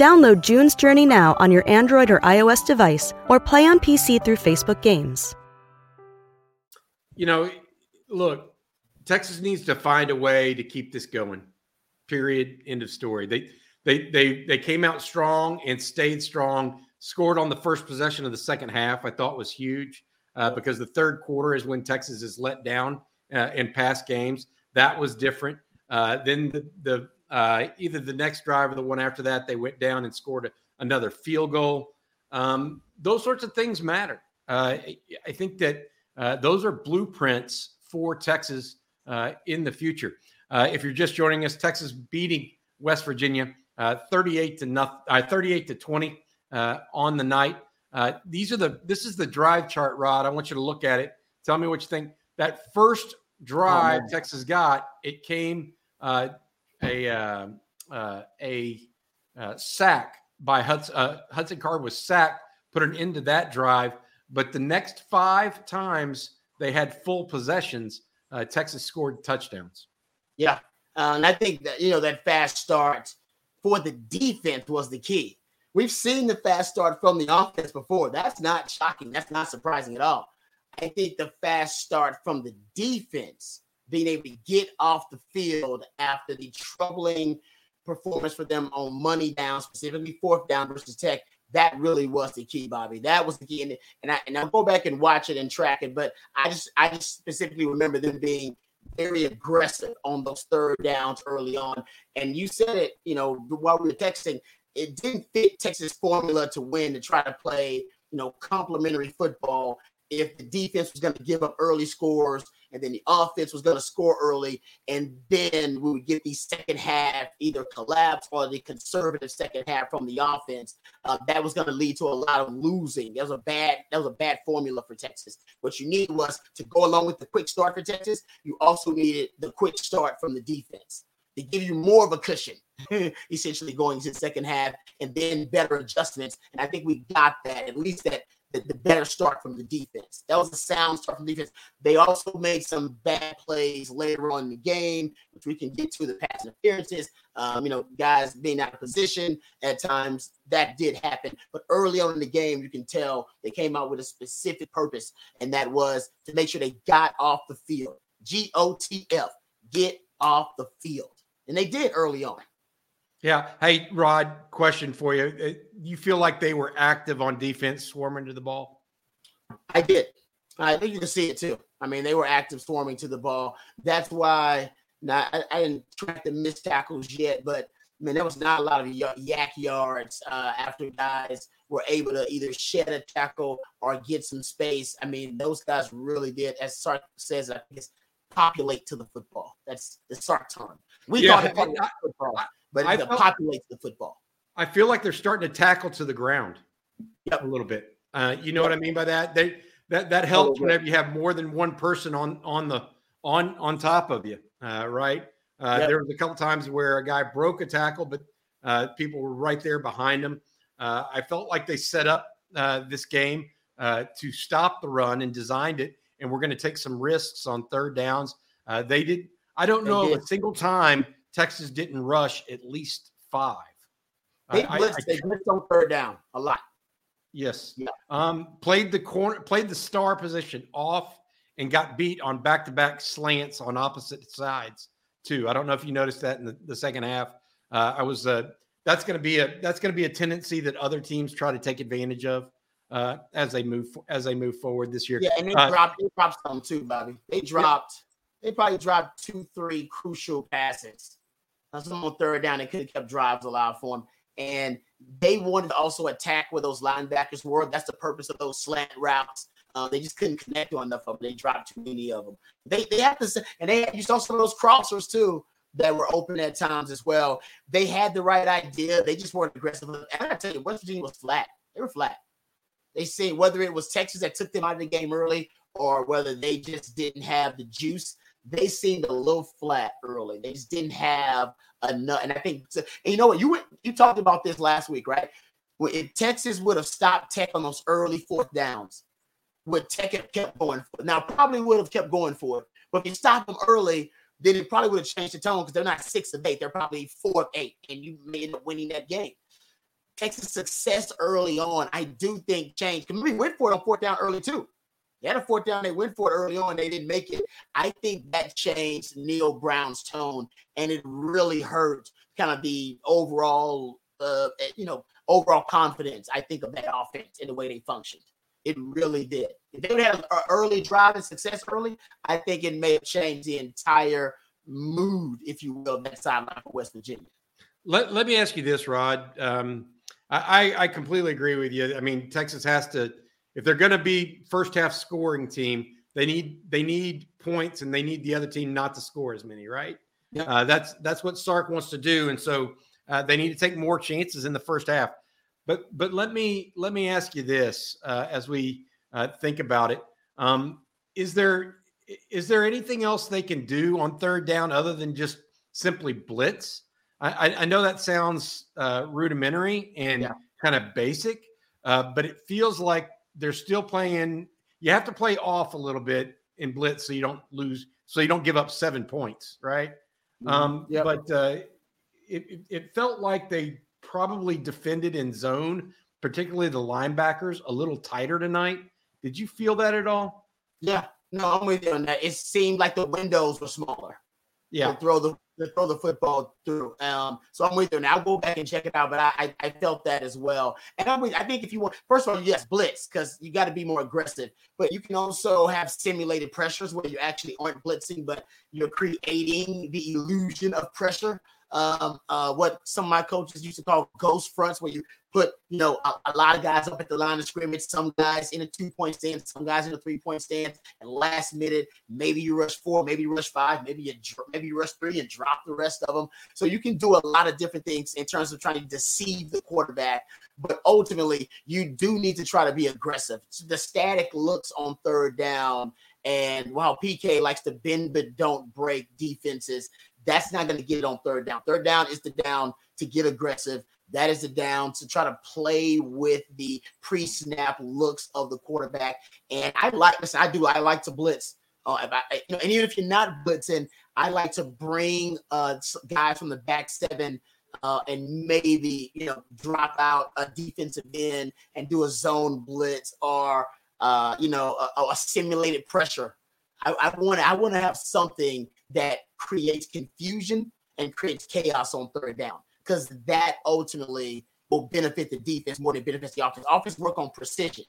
Download June's Journey now on your Android or iOS device or play on PC through Facebook Games. You know, look, Texas needs to find a way to keep this going. Period. End of story. They they they they came out strong and stayed strong. Scored on the first possession of the second half. I thought was huge uh, because the third quarter is when Texas is let down uh, in past games. That was different. Uh, then the, the uh, either the next drive or the one after that, they went down and scored a, another field goal. Um, those sorts of things matter. Uh, I think that uh, those are blueprints for Texas uh, in the future. Uh, if you're just joining us, Texas beating West Virginia 38 to nothing, 38 to 20 on the night. these are the this is the drive chart, Rod. I want you to look at it. Tell me what you think. That first drive oh, Texas got, it came uh, a uh, uh, a uh, sack by Hudson. Uh, Hudson Card was sacked, put an end to that drive. But the next five times they had full possessions, uh, Texas scored touchdowns. Yeah, and I think that you know that fast start for the defense was the key. We've seen the fast start from the offense before. That's not shocking. That's not surprising at all. I think the fast start from the defense, being able to get off the field after the troubling performance for them on money down, specifically fourth down versus Tech, that really was the key, Bobby. That was the key. And, and I and I'll go back and watch it and track it, but I just I just specifically remember them being very aggressive on those third downs early on. And you said it, you know, while we were texting, it didn't fit Texas formula to win to try to play, you know, complementary football if the defense was going to give up early scores and then the offense was going to score early, and then we would get the second half either collapse or the conservative second half from the offense. Uh, that was going to lead to a lot of losing. That was a bad that was a bad formula for Texas. What you needed was to go along with the quick start for Texas. You also needed the quick start from the defense to give you more of a cushion, <laughs> essentially going into the second half, and then better adjustments. And I think we got that at least that the, the, better start from the defense. That was a sound start from the defense. They also made some bad plays later on in the game, which we can get to the pass interferences. Um, you know, guys being out of position at times that did happen. But early on in the game, you can tell they came out with a specific purpose, and that was to make sure they got off the field. G O T F, get off the field. And they did early on. Yeah. Hey, Rod, question for you. Uh, you feel like they were active on defense, swarming to the ball? I did. I think you can see it too. I mean, they were active swarming to the ball. That's why now I, I didn't track the missed tackles yet, but I mean, there was not a lot of YAC yards uh, after guys were able to either shed a tackle or get some space. I mean, those guys really did, as Sark says, I guess, populate to the football. That's the Sark term. We yeah, call it football. I, but it felt, populates the football. I feel like they're starting to tackle to the ground yep. a little bit. Uh, you know yep. what I mean by that? They that that helps whenever you have more than one person on on the on on top of you, uh, right? Uh, yep. There was a couple times where a guy broke a tackle, but uh, people were right there behind him. Uh, I felt like they set up uh, this game to stop the run and designed it, and we're going to take some risks on third downs. they did. I don't know a single time Texas didn't rush at least five. They blitzed, they blitzed on third down a lot. Yes. Yeah. Um, played the corner, played the star position off and got beat on back to back slants on opposite sides too. I don't know if you noticed that in the, the second half. Uh, I was uh, that's going to be a that's going to be a tendency that other teams try to take advantage of uh, as they move as they move forward this year. Yeah, and they uh, dropped they dropped some too, Bobby. They dropped yeah. they probably dropped two three crucial passes some on third down, they could have kept drives alive for him. And they wanted to also attack where those linebackers were. That's the purpose of those slant routes. Uh, they just couldn't connect on enough of them. They dropped too many of them. They they have to, and they you saw some of those crossers too that were open at times as well. They had the right idea. They just weren't aggressive. And I tell you, West Virginia was flat. They were flat. They see whether it was Texas that took them out of the game early or whether they just didn't have the juice. They seemed a little flat early. They just didn't have enough. And I think and you know what you went, you talked about this last week, right? If Texas would have stopped Tech on those early fourth downs, would Tech have kept going for? Now probably would have kept going for it, but if you stop them early, then it probably would have changed the tone because they're not six of eight, they're probably four of eight, and you may end up winning that game. Texas success early on, I do think changed. Because we went for it on fourth down early too. They had a fourth down, they went for it early on, they didn't make it. I think that changed Neal Brown's tone, and it really hurt kind of the overall, uh, you know, overall confidence. I think of that offense and the way they functioned. It really did. If they would have an early drive and success early, I think it may have changed the entire mood, if you will, that sideline for West Virginia. Let, let me ask you this, Rod. Um, I, I completely agree with you. I mean, Texas has to, if they're going to be first half scoring team, they need they need points and they need the other team not to score as many, right? Yeah. Uh, that's that's what Sark wants to do, and so uh, they need to take more chances in the first half. But but let me let me ask you this uh, as we uh, think about it: um, Is there is there anything else they can do on third down other than just simply blitz? I, I know that sounds uh, rudimentary and yeah. kind of basic, uh, but it feels like they're still playing. You have to play off a little bit in blitz so you don't lose, so you don't give up seven points, right? Mm-hmm. Um, yep. But uh, it, it, felt like they probably defended in zone, particularly the linebackers, a little tighter tonight. Did you feel that at all? Yeah, no, I'm with you on that. It seemed like the windows were smaller. Yeah, throw the to throw the football through. Um, so I'm with you. Now I'll go back and check it out, but I, I, I felt that as well. And I'm with, I think if you want, first of all, yes, blitz because you got to be more aggressive. But you can also have simulated pressures where you actually aren't blitzing, but you're creating the illusion of pressure um, uh, what some of my coaches used to call ghost fronts, where you put, you know, a, a, lot of guys up at the line of scrimmage, some guys in a two point stand, some guys in a three point stand, and last minute, maybe you rush four, maybe you rush five, maybe you maybe you rush three and drop the rest of them. So you can do a lot of different things in terms of trying to deceive the quarterback. But ultimately, you do need to try to be aggressive. So the static looks on third down and while PK likes to bend but don't break defenses, that's not going to get on third down. Third down is the down to get aggressive. That is the down to try to play with the pre-snap looks of the quarterback. And I like this. I do. I like to blitz. Uh, I, you know, and even if you're not blitzing, I like to bring uh, guys from the back seven uh, and maybe you know drop out a defensive end and do a zone blitz or uh, you know a, a simulated pressure. I want I want to have something that creates confusion and creates chaos on third down because that ultimately will benefit the defense more than benefits the offense. Offense work on precision,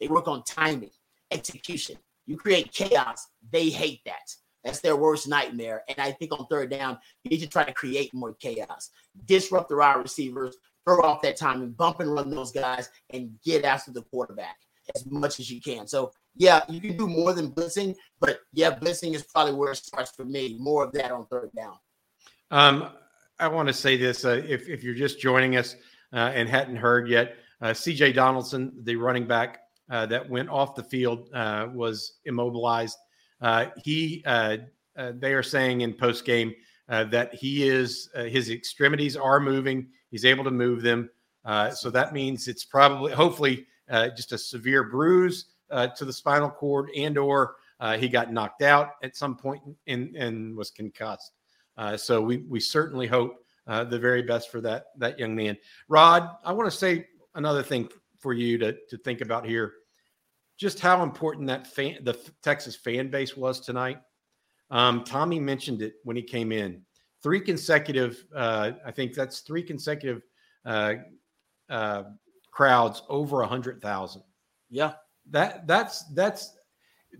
they work on timing, execution. You create chaos, they hate that. That's their worst nightmare. And I think on third down, you need to try to create more chaos, disrupt the wide receivers, throw off that timing, bump and run those guys, and get after the quarterback as much as you can. So yeah, you can do more than blitzing, but yeah, blitzing is probably where it starts for me. More of that on third down. Um, I want to say this: uh, if if you're just joining us uh, and hadn't heard yet, uh, C.J. Donaldson, the running back uh, that went off the field, uh, was immobilized. Uh, he, they are saying in post game that he is his extremities are moving. He's able to move them, so that means it's probably, hopefully, just a severe bruise uh, to the spinal cord and or uh, he got knocked out at some point and, and was concussed. Uh, so we we certainly hope uh, the very best for that that young man. Rod, I want to say another thing for you to to think about here, just how important that fan the Texas fan base was tonight. Um, Tommy mentioned it when he came in. Three consecutive, uh, I think that's three consecutive uh, crowds over a hundred thousand. Yeah, that that's that's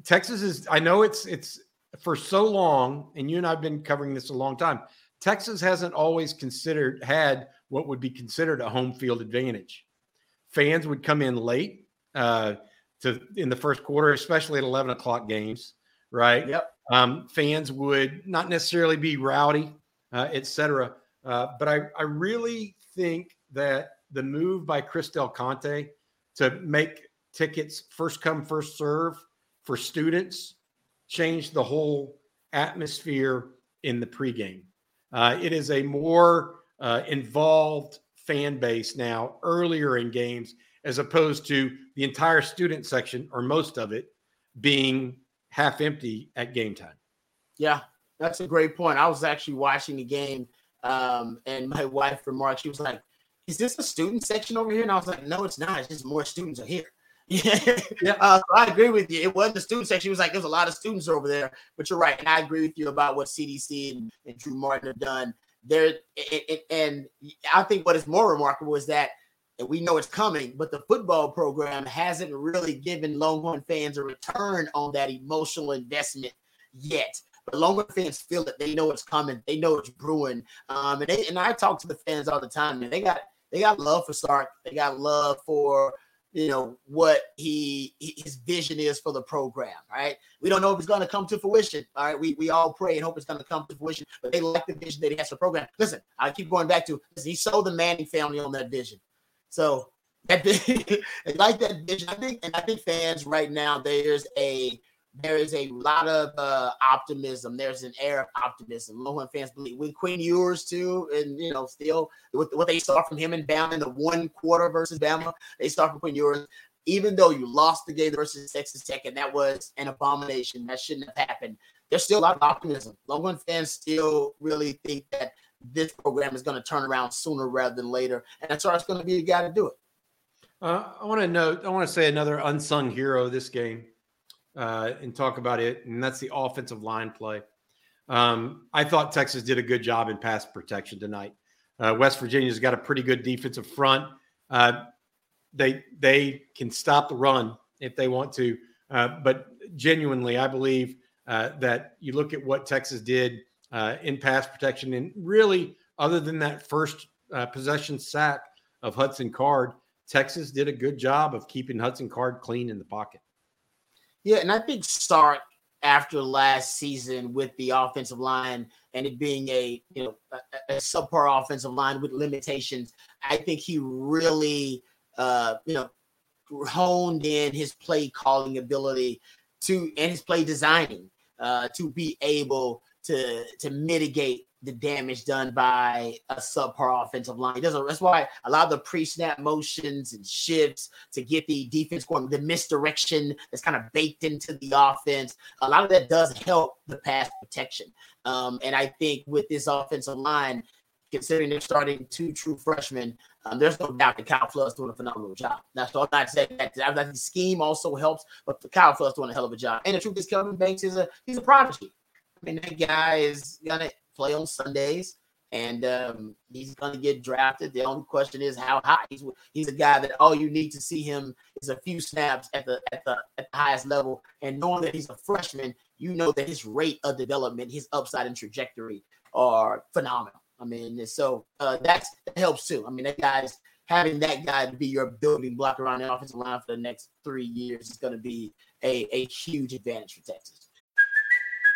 Texas is. I know it's it's for so long, and you and I've been covering this a long time. Texas hasn't always considered had what would be considered a home field advantage. Fans would come in late uh, to in the first quarter, especially at eleven o'clock games, right? Yep. Um, fans would not necessarily be rowdy, uh, etc. Uh, but I, I really think that the move by Chris Del Conte to make tickets first come first serve for students changed the whole atmosphere in the pregame. Uh, it is a more uh, involved fan base now earlier in games as opposed to the entire student section or most of it being half empty at game time. Yeah, that's a great point. I was actually watching the game um, and my <laughs> wife remarked, she was like, Is this a student section over here? And I was like, No, it's not. It's just more students are here. <laughs> Yeah. Uh, I agree with you. It wasn't the student section. It was like there's a lot of students over there. But you're right, and I agree with you about what CDC and, and Drew Martin have done. There, and I think what is more remarkable is that and we know it's coming, but the football program hasn't really given Longhorn fans a return on that emotional investment yet. But Longhorn fans feel it. They know it's coming. They know it's brewing. Um, and they, and I talk to the fans all the time, and they got they got love for Sark. They got love for you know what he his vision is for the program. Right? We don't know if it's going to come to fruition. All right, we we all pray and hope it's going to come to fruition. But they like the vision that he has for the program. Listen, I keep going back to he sold the Manning family on that vision. So that <laughs> they like that vision. I think, and I think fans right now there's a there is a lot of uh, optimism. There's an air of optimism. Longhorn fans believe with Quinn Ewers too, and you know, still with what they saw from him and Bama in the one quarter versus Bama, they saw from Quinn Ewers. Even though you lost the game versus Texas Tech, and that was an abomination, that shouldn't have happened. There's still a lot of optimism. Longhorn fans still really think that this program is going to turn around sooner rather than later, and that's why it's going to be the guy to do it. Uh, I want to note, I want to say another unsung hero this game uh, and talk about it, and that's the offensive line play. Um, I thought Texas did a good job in pass protection tonight. Uh, West Virginia's got a pretty good defensive front. Uh, they they can stop the run if they want to, uh, but genuinely, I believe uh, that you look at what Texas did uh, in pass protection, and really, other than that first possession sack of Hudson Card, Texas did a good job of keeping Hudson Card clean in the pocket. Yeah, and I think Sark after last season with the offensive line and it being a you know a, a subpar offensive line with limitations, I think he really uh, you know honed in his play calling ability to and his play designing uh, to be able to to mitigate the damage done by a subpar offensive line. Doesn't. That's why a lot of the pre-snap motions and shifts to get the defense going, the misdirection that's kind of baked into the offense. A lot of that does help the pass protection. Um, and I think with this offensive line, considering they're starting two true freshmen, um, there's no doubt that Kyle Flood's doing a phenomenal job. That's all I'm not saying that. The scheme also helps, but Kyle Flood's doing a hell of a job. And the truth is, Kelvin Banks is a he's a prodigy. I mean, that guy is gonna play on Sundays, and um, he's going to get drafted. The only question is how high. He's he's a guy that all you need to see him is a few snaps at the at the at the highest level, and knowing that he's a freshman, you know that his rate of development, his upside and trajectory are phenomenal. I mean, so uh, that helps too. I mean, that guy's having that guy to be your building block around the offensive line for the next three years is going to be a, a huge advantage for Texas.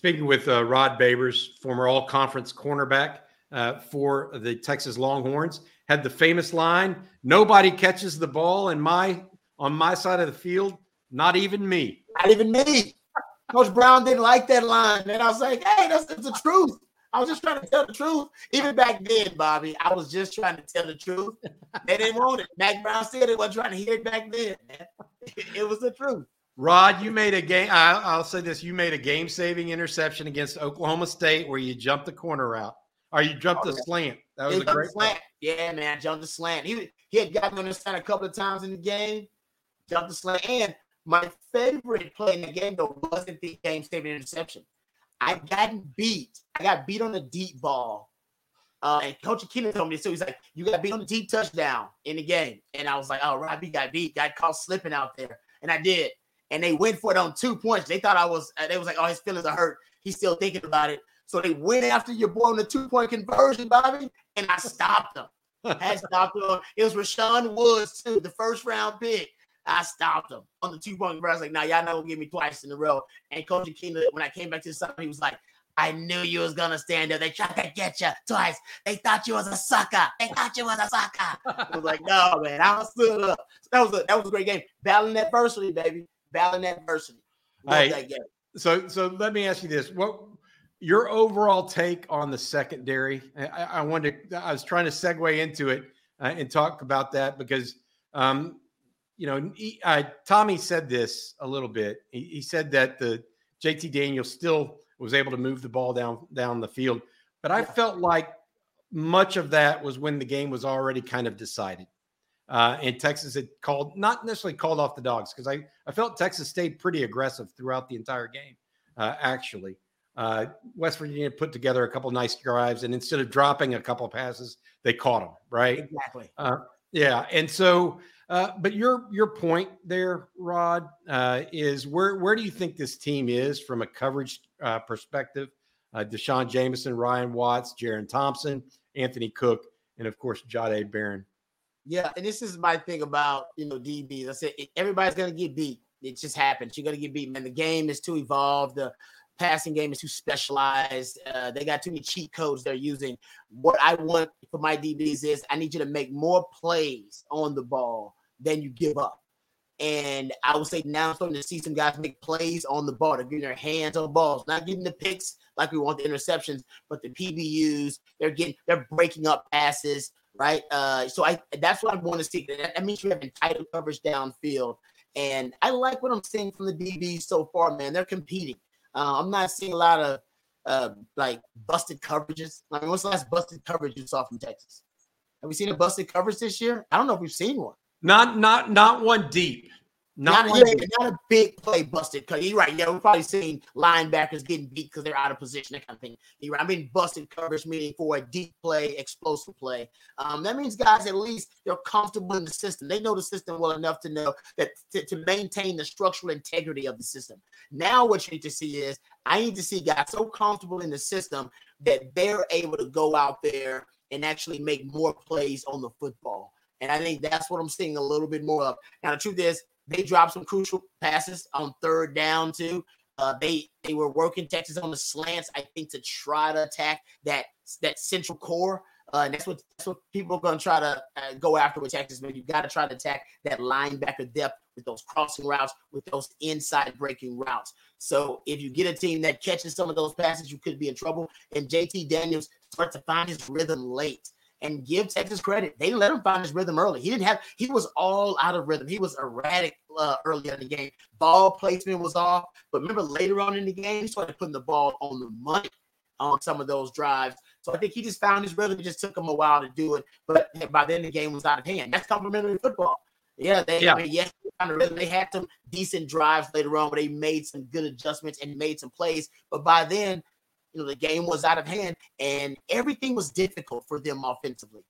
Speaking with uh, Rod Babers, former all conference cornerback uh, for the Texas Longhorns, had the famous line, nobody catches the ball in my on my side of the field, not even me. Not even me. Coach Brown didn't like that line. And I was like, hey, that's, that's the truth. I was just trying to tell the truth. Even back then, Bobby, I was just trying to tell the truth. They didn't want it. Mack Brown said it wasn't trying to hear it back then. <laughs> It was the truth. Rod, you made a game. I, will say this: you made a game-saving interception against Oklahoma State, where you jumped the corner route, or you jumped oh, the slant. That was a great slant. Yeah, man, jumped the slant. He he had gotten on the slant a couple of times in the game, jumped the slant. And my favorite play in the game though wasn't the game-saving interception. I got beat. I got beat on the deep ball. Uh, and Coach Akina told me this, so he's like, "You got beat on the deep touchdown in the game," and I was like, "Oh, Robbie got beat. Got caught slipping out there," and I did. And they went for it on two points. They thought I was. Uh, they was like, "Oh, his feelings are hurt. He's still thinking about it." So they went after your boy on the two point conversion, Bobby, and I stopped them. I stopped him. It was Rashaun Woods too, the first round pick. I stopped him on the two point conversion. I was like, "Now nah, y'all not gonna give me twice in a row." And Coach Akina, when I came back to the side, he was like, I knew you was gonna stand there. They tried to get you twice. They thought you was a sucker. They thought you was a sucker. I was like, no, man, I was stood up. So that was a that was a great game. Battling adversity, baby. Battling adversity. Hey, so so let me ask you this: What your overall take on the secondary? I, I wanted. To, I was trying to segue into it uh, and talk about that because, um, you know, he, uh, Tommy said this a little bit. He, he said that the JT Daniels still was able to move the ball down down the field. But I felt like much of that was when the game was already kind of decided. Uh, and Texas had called, not necessarily called off the dogs, because I, I felt Texas stayed pretty aggressive throughout the entire game, uh, actually. Uh, West Virginia put together a couple nice drives, and instead of dropping a couple passes, they caught them, right? Exactly. Uh, yeah. And so uh, but your your point there, Rod, uh, is where where do you think this team is from a coverage uh, perspective? Uh, D'Shawn Jamison, Ryan Watts, Jerrin Thompson, Anthony Cook, and of course Jahdae Barron. Yeah, and this is my thing about you know DBs. I said everybody's gonna get beat. It just happens. You're gonna get beat, man. The game is too evolved. The passing game is too specialized. Uh, they got too many cheat codes they're using. What I want for my DBs is I need you to make more plays on the ball then you give up. And I would say now I'm starting to see some guys make plays on the ball. They're getting their hands on balls, not getting the picks like we want the interceptions, but the PBUs. They're getting they're breaking up passes, right? Uh, so I that's what I want to see. That, means you have entitled coverage downfield. And I like what I'm seeing from the DBs so far, man. They're competing. Uh, I'm not seeing a lot of uh, like busted coverages. I mean, what's the last busted coverage you saw from Texas? Have we seen a busted coverage this year? I don't know if we've seen one. Not not not one deep. Not, not, yeah, not a big play busted. Cause you're right. Yeah, we've probably seen linebackers getting beat because they're out of position, that kind of thing. You're right. I mean, busted coverage meaning for a deep play, explosive play. Um, that means guys at least they're comfortable in the system. They know the system well enough to know that to, to maintain the structural integrity of the system. Now, what you need to see is I need to see guys so comfortable in the system that they're able to go out there and actually make more plays on the football. And I think that's what I'm seeing a little bit more of. Now, the truth is, they dropped some crucial passes on third down too. Uh, they they were working Texas on the slants, I think, to try to attack that that central core. Uh, and that's what that's what people are going to try to uh, go after with Texas. Man, you got to try to attack that linebacker depth with those crossing routes, with those inside breaking routes. So if you get a team that catches some of those passes, you could be in trouble. And JT Daniels starts to find his rhythm late and give Texas credit. They let him find his rhythm early. He didn't have, he was all out of rhythm. He was erratic uh, early in the game. Ball placement was off. But remember, later on in the game, he started putting the ball on the money on some of those drives. So I think he just found his rhythm. It just took him a while to do it. But by then, the game was out of hand. That's complimentary football. Yeah, they, yeah. I mean, yes, they had some decent drives later on where they made some good adjustments and made some plays. But by then, you know, the game was out of hand and everything was difficult for them offensively.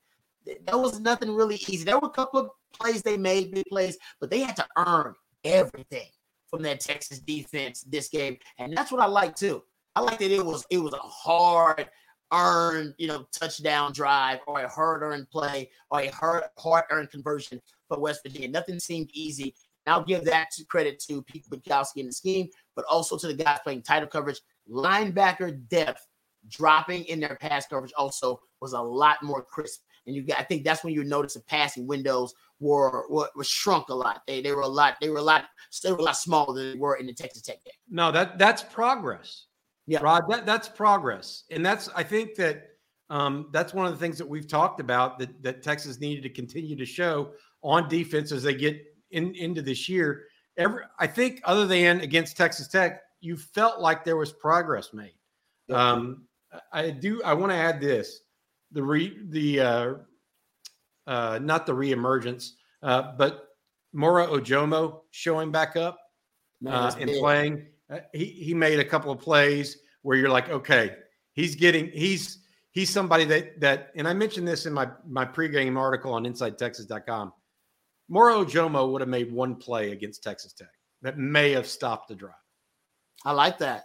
There was nothing really easy. There were a couple of plays they made, big plays, but they had to earn everything from that Texas defense this game. And that's what I like too. I like that it was it was a hard earned, you know, touchdown drive or a hard earned play or a hard hard earned conversion for West Virginia. Nothing seemed easy. And I'll give that credit to Pete Kwiatkowski in the scheme, but also to the guys playing title coverage linebacker depth dropping in their pass coverage also was a lot more crisp. And you got, I think that's when you notice the passing windows were, were, were shrunk a lot. They they were a lot they were a lot they were a lot smaller than they were in the Texas Tech game. No, that that's progress. Yeah, Rod, that that's progress, and that's I think that um, that's one of the things that we've talked about that that Texas needed to continue to show on defense as they get in into this year. Every I think other than against Texas Tech, you felt like there was progress made. Um, I do. I want to add this: the re the uh, uh, not the reemergence, uh, but Moro Ojomo showing back up uh, and playing. Uh, he he made a couple of plays where you're like, okay, he's getting he's he's somebody that that and I mentioned this in my my pregame article on InsideTexas.com. Moro Ojomo would have made one play against Texas Tech. that may have stopped the drive. I like that.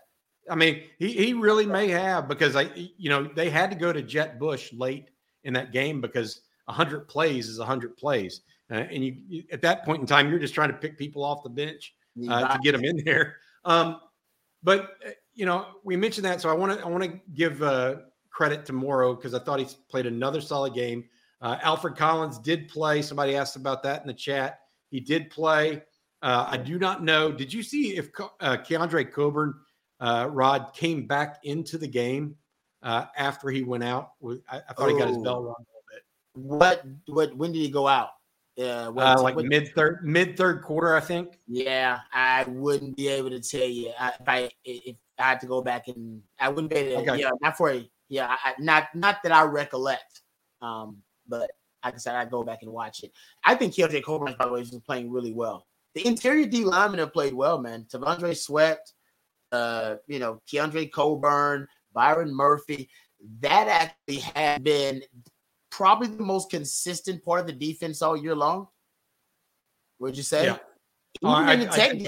I mean, he, he really may have because I, you know, they had to go to Jett Bush late in that game because 100 plays is 100 plays. Uh, and you, you, at that point in time, you're just trying to pick people off the bench uh, to get them in there. Um, but uh, you know, we mentioned that, so I want to I want to give uh, credit to Moro because I thought he played another solid game. Uh, Alfred Collins did play. Somebody asked about that in the chat. He did play. Uh, I do not know. Did you see if uh, Keondre Coburn, uh, Rod, came back into the game uh, after he went out? I, I thought oh. he got his bell rung a little bit. What? What? When did he go out? Yeah, uh, like what, mid third, mid third quarter, I think. Yeah, I wouldn't be able to tell you I, if I if I had to go back and I wouldn't be able. To, okay. Yeah, not for yeah, I, not not that I recollect. Um, but I said, I'd go back and watch it. I think KJ Coburn, by the way, is playing really well. The interior D linemen have played well, man. T'Vondre Sweat, uh, you know, Keondre Coburn, Byron Murphy. That actually had been probably the most consistent part of the defense all year long. Would you say? Yeah. Uh, I, I, think,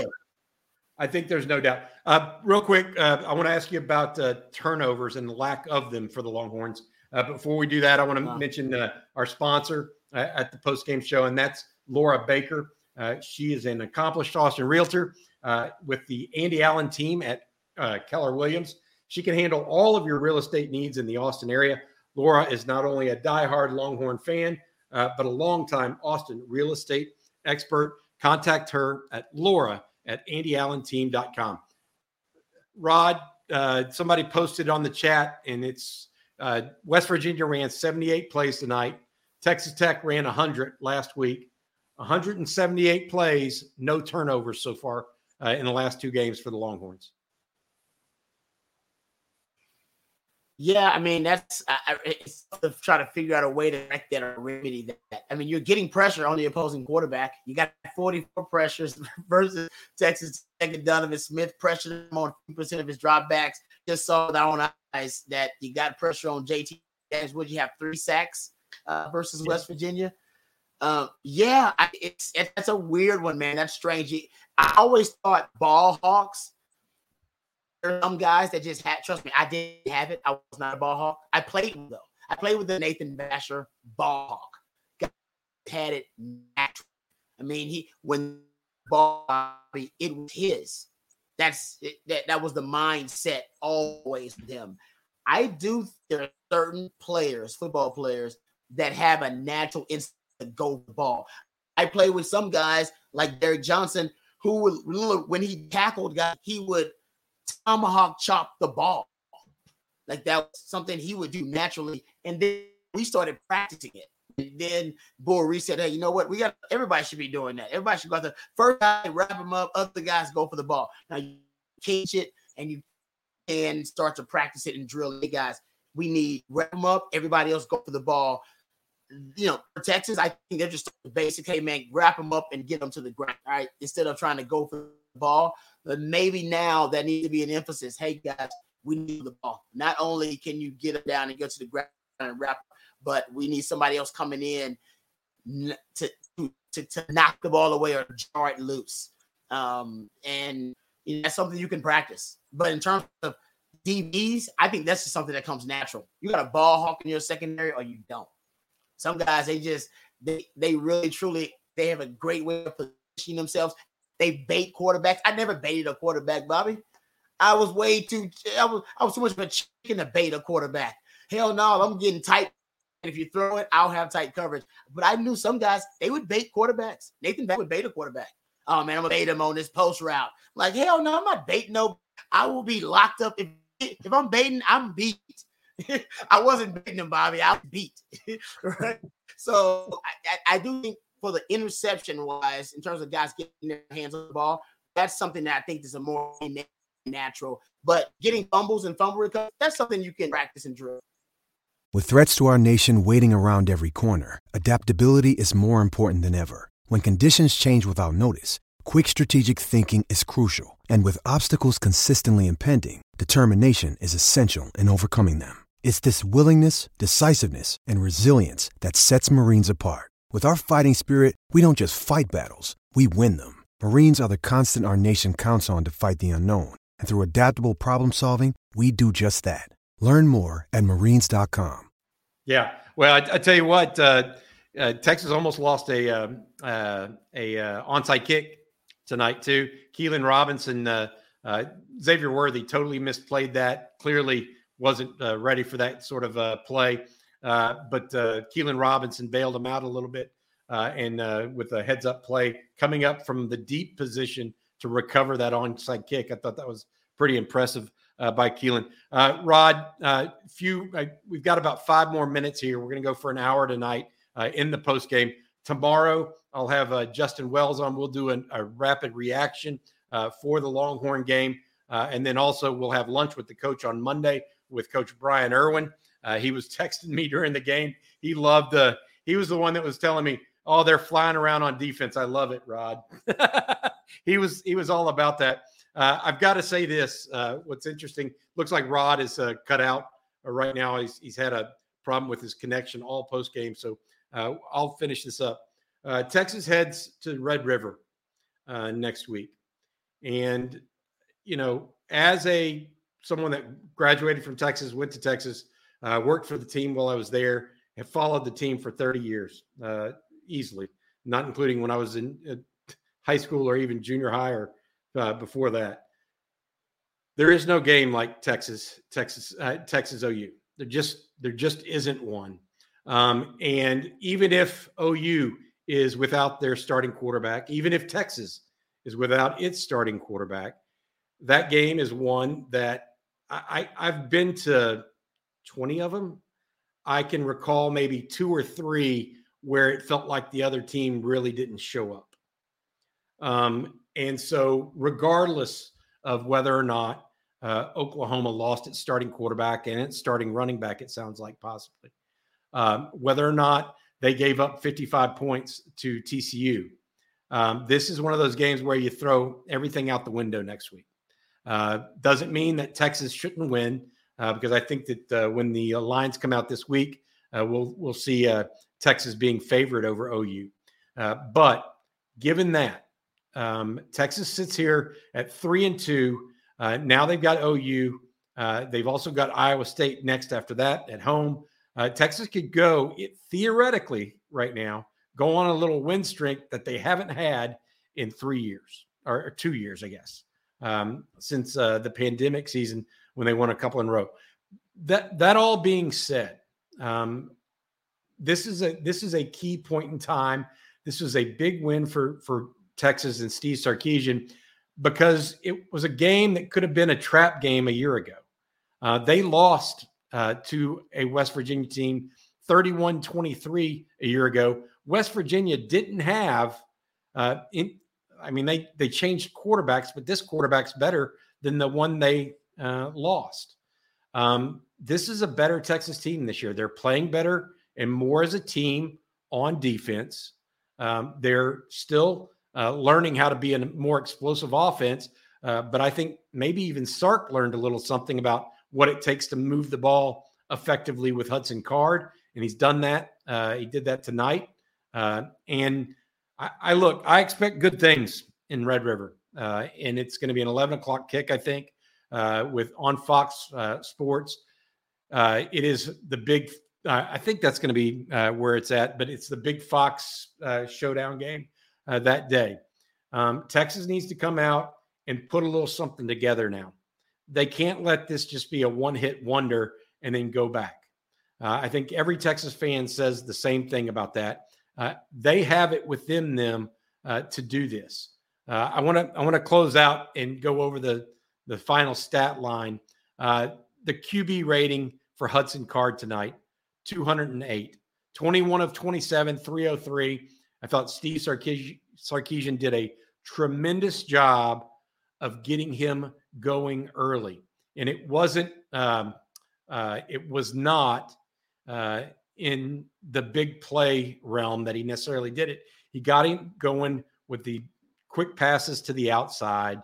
I, think, there's no doubt. Uh, real quick, uh, I want to ask you about uh, turnovers and the lack of them for the Longhorns. Uh, before we do that, I want to wow. mention uh, our sponsor at the post game show, and that's Laura Baker. she is an accomplished Austin realtor with the Andy Allen team at Keller Williams. She can handle all of your real estate needs in the Austin area. Laura is not only a diehard Longhorn fan, uh, but a longtime Austin real estate expert. Contact her at Laura at AndyAllenTeam.com. Rod, uh, somebody posted on the chat, and it's uh, West Virginia ran 78 plays tonight. Texas Tech ran 100 last week. 178 plays, no turnovers so far uh, in the last two games for the Longhorns. Yeah, I mean that's I, it's to try to figure out a way to correct that or remedy that. I mean, you're getting pressure on the opposing quarterback. You got 44 pressures <laughs> versus Texas Tech and Donovan Smith pressured him on percent of his dropbacks. Just saw that on eyes that you got pressure on JT. Would you have three sacks uh, versus West Virginia? Um, yeah, I, it's it's a weird one, man. That's strange. I always thought ball hawks there's some guys that just had. Trust me, I didn't have it. I was not a ball hawk. I played though. I played with the Nathan Vasher ball hawk. had it natural. I mean, he when ball it was his. That's it, that. That was the mindset always with him. I do. There are certain players, football players, that have a natural instinct to go the ball. I play with some guys like Derrick Johnson, who would when he tackled guys, he would tomahawk chop the ball. Like that was something he would do naturally. And then we started practicing it. And then Bull said, Hey, you know what? We got everybody should be doing that. Everybody should go out there. First guy, wrap them up, other guys go for the ball. Now you catch it and you can start to practice it and drill. Hey guys, we need wrap them up, everybody else go for the ball. You know, for Texas, I think they're just basic, hey man, wrap them up and get them to the ground. All right. Instead of trying to go for the ball. But maybe now that needs to be an emphasis. Hey guys, we need the ball. Not only can you get it down and get to the ground and wrap, but we need somebody else coming in to to, to knock the ball away or jar it loose. Um, and you know, that's something you can practice. But in terms of DBs, I think that's just something that comes natural. You got a ball hawk in your secondary, or you don't. Some guys, they just they they really truly they have a great way of positioning themselves. They bait quarterbacks. I never baited a quarterback, Bobby. I was way too. I was I was too much of a chicken to bait a quarterback. Hell no, I'm getting tight. And if you throw it, I'll have tight coverage. But I knew some guys they would bait quarterbacks. Nathan Beck would bait a quarterback. Oh man, I'm gonna bait him on this post route. Like hell no, I'm not baiting no. I will be locked up if if I'm baiting. I'm beat. <laughs> I wasn't baiting him, Bobby. I was beat. <laughs> right. So I, I, I do think for the interception wise, in terms of guys getting their hands on the ball, that's something that I think is a more natural. But getting fumbles and fumble recovery, that's something you can practice and drill. With threats to our nation waiting around every corner, adaptability is more important than ever. When conditions change without notice, quick strategic thinking is crucial. And with obstacles consistently impending, determination is essential in overcoming them. It's this willingness, decisiveness, and resilience that sets Marines apart. With our fighting spirit, we don't just fight battles, we win them. Marines are the constant our nation counts on to fight the unknown. And through adaptable problem solving, we do just that. Learn more at marines.com. Yeah. Well, I, I tell you what, uh, uh, Texas almost lost a um, uh, a uh, onside kick tonight too. Keilan Robinson, uh, uh, Xavier Worthy totally misplayed that. Clearly wasn't ready for that sort of play. Uh, but uh, Keilan Robinson bailed him out a little bit, uh, and uh, with a heads up play coming up from the deep position to recover that onside kick, I thought that was pretty impressive uh, by Keilan. Uh, Rod, few we've got about five more minutes here. We're going to go for an hour tonight in the post game. Tomorrow, I'll have Justin Wells on. We'll do an, a rapid reaction for the Longhorn game, and then also we'll have lunch with the coach on Monday with Coach Brian Irwin. Uh, he was texting me during the game. He loved the. He was the one that was telling me, "Oh, they're flying around on defense. I love it, Rod." <laughs> he was he was all about that. Uh, I've got to say this. Uh, what's interesting looks like Rod is uh, cut out uh, right now. He's he's had a problem with his connection all post game. So uh, I'll finish this up. Uh, Texas heads to Red River uh, next week, and you know, as a someone that graduated from Texas, went to Texas, uh, worked for the team while I was there, have followed the team for 30 years uh, easily, not including when I was in high school or even junior high or uh, before that. There is no game like Texas, Texas, uh, Texas OU. There just there just isn't one. Um, and even if OU is without their starting quarterback, even if Texas is without its starting quarterback, that game is one that I, I I've been to 20 of them. I can recall maybe two or three where it felt like the other team really didn't show up. Um, and so, regardless of whether or not uh, Oklahoma lost its starting quarterback and its starting running back, it sounds like possibly, um, whether or not they gave up 55 points to TCU, um, this is one of those games where you throw everything out the window next week. Uh, doesn't mean that Texas shouldn't win, uh, because I think that uh, when the lines come out this week, uh, we'll we'll see uh, Texas being favored over OU. Uh, but given that um, Texas sits here at three and two, uh, now they've got OU. They've also got Iowa State next after that at home. Texas could go it, theoretically right now go on a little win streak that they haven't had in three years or, or two years, I guess, um, since the pandemic season when they won a couple in a row. That that all being said, um, this is a this is a key point in time. This was a big win for for Texas and Steve Sarkisian because it was a game that could have been a trap game a year ago. Uh, they lost uh, to a West Virginia team 31 23 a year ago. West Virginia didn't have, uh, in, I mean, they, they changed quarterbacks, but this quarterback's better than the one they uh, lost. Um, this is a better Texas team this year. They're playing better and more as a team on defense. Um, they're still uh, learning how to be a more explosive offense. Uh, but I think maybe even Sark learned a little something about what it takes to move the ball effectively with Hudson Card, and he's done that. Uh, he did that tonight. Uh, and I, I, look, I expect good things in Red River, uh, and it's going to be an 11 o'clock kick, I think, uh, with on Fox Sports. it is the big. I think that's going to be where it's at, but it's the big Fox showdown game uh, that day. Um, Texas needs to come out and put a little something together now. They can't let this just be a one hit wonder and then go back. Uh, I think every Texas fan says the same thing about that. Uh, they have it within them uh, to do this. Uh, I want to I want to close out and go over the the final stat line. Uh, the QB rating for Hudson Card tonight 208, 21 of 27, 303. I thought Steve Sarkisian, did a tremendous job of getting him going early, and it wasn't. Um, uh, it was not uh, in the big play realm that he necessarily did it. He got him going with the quick passes to the outside,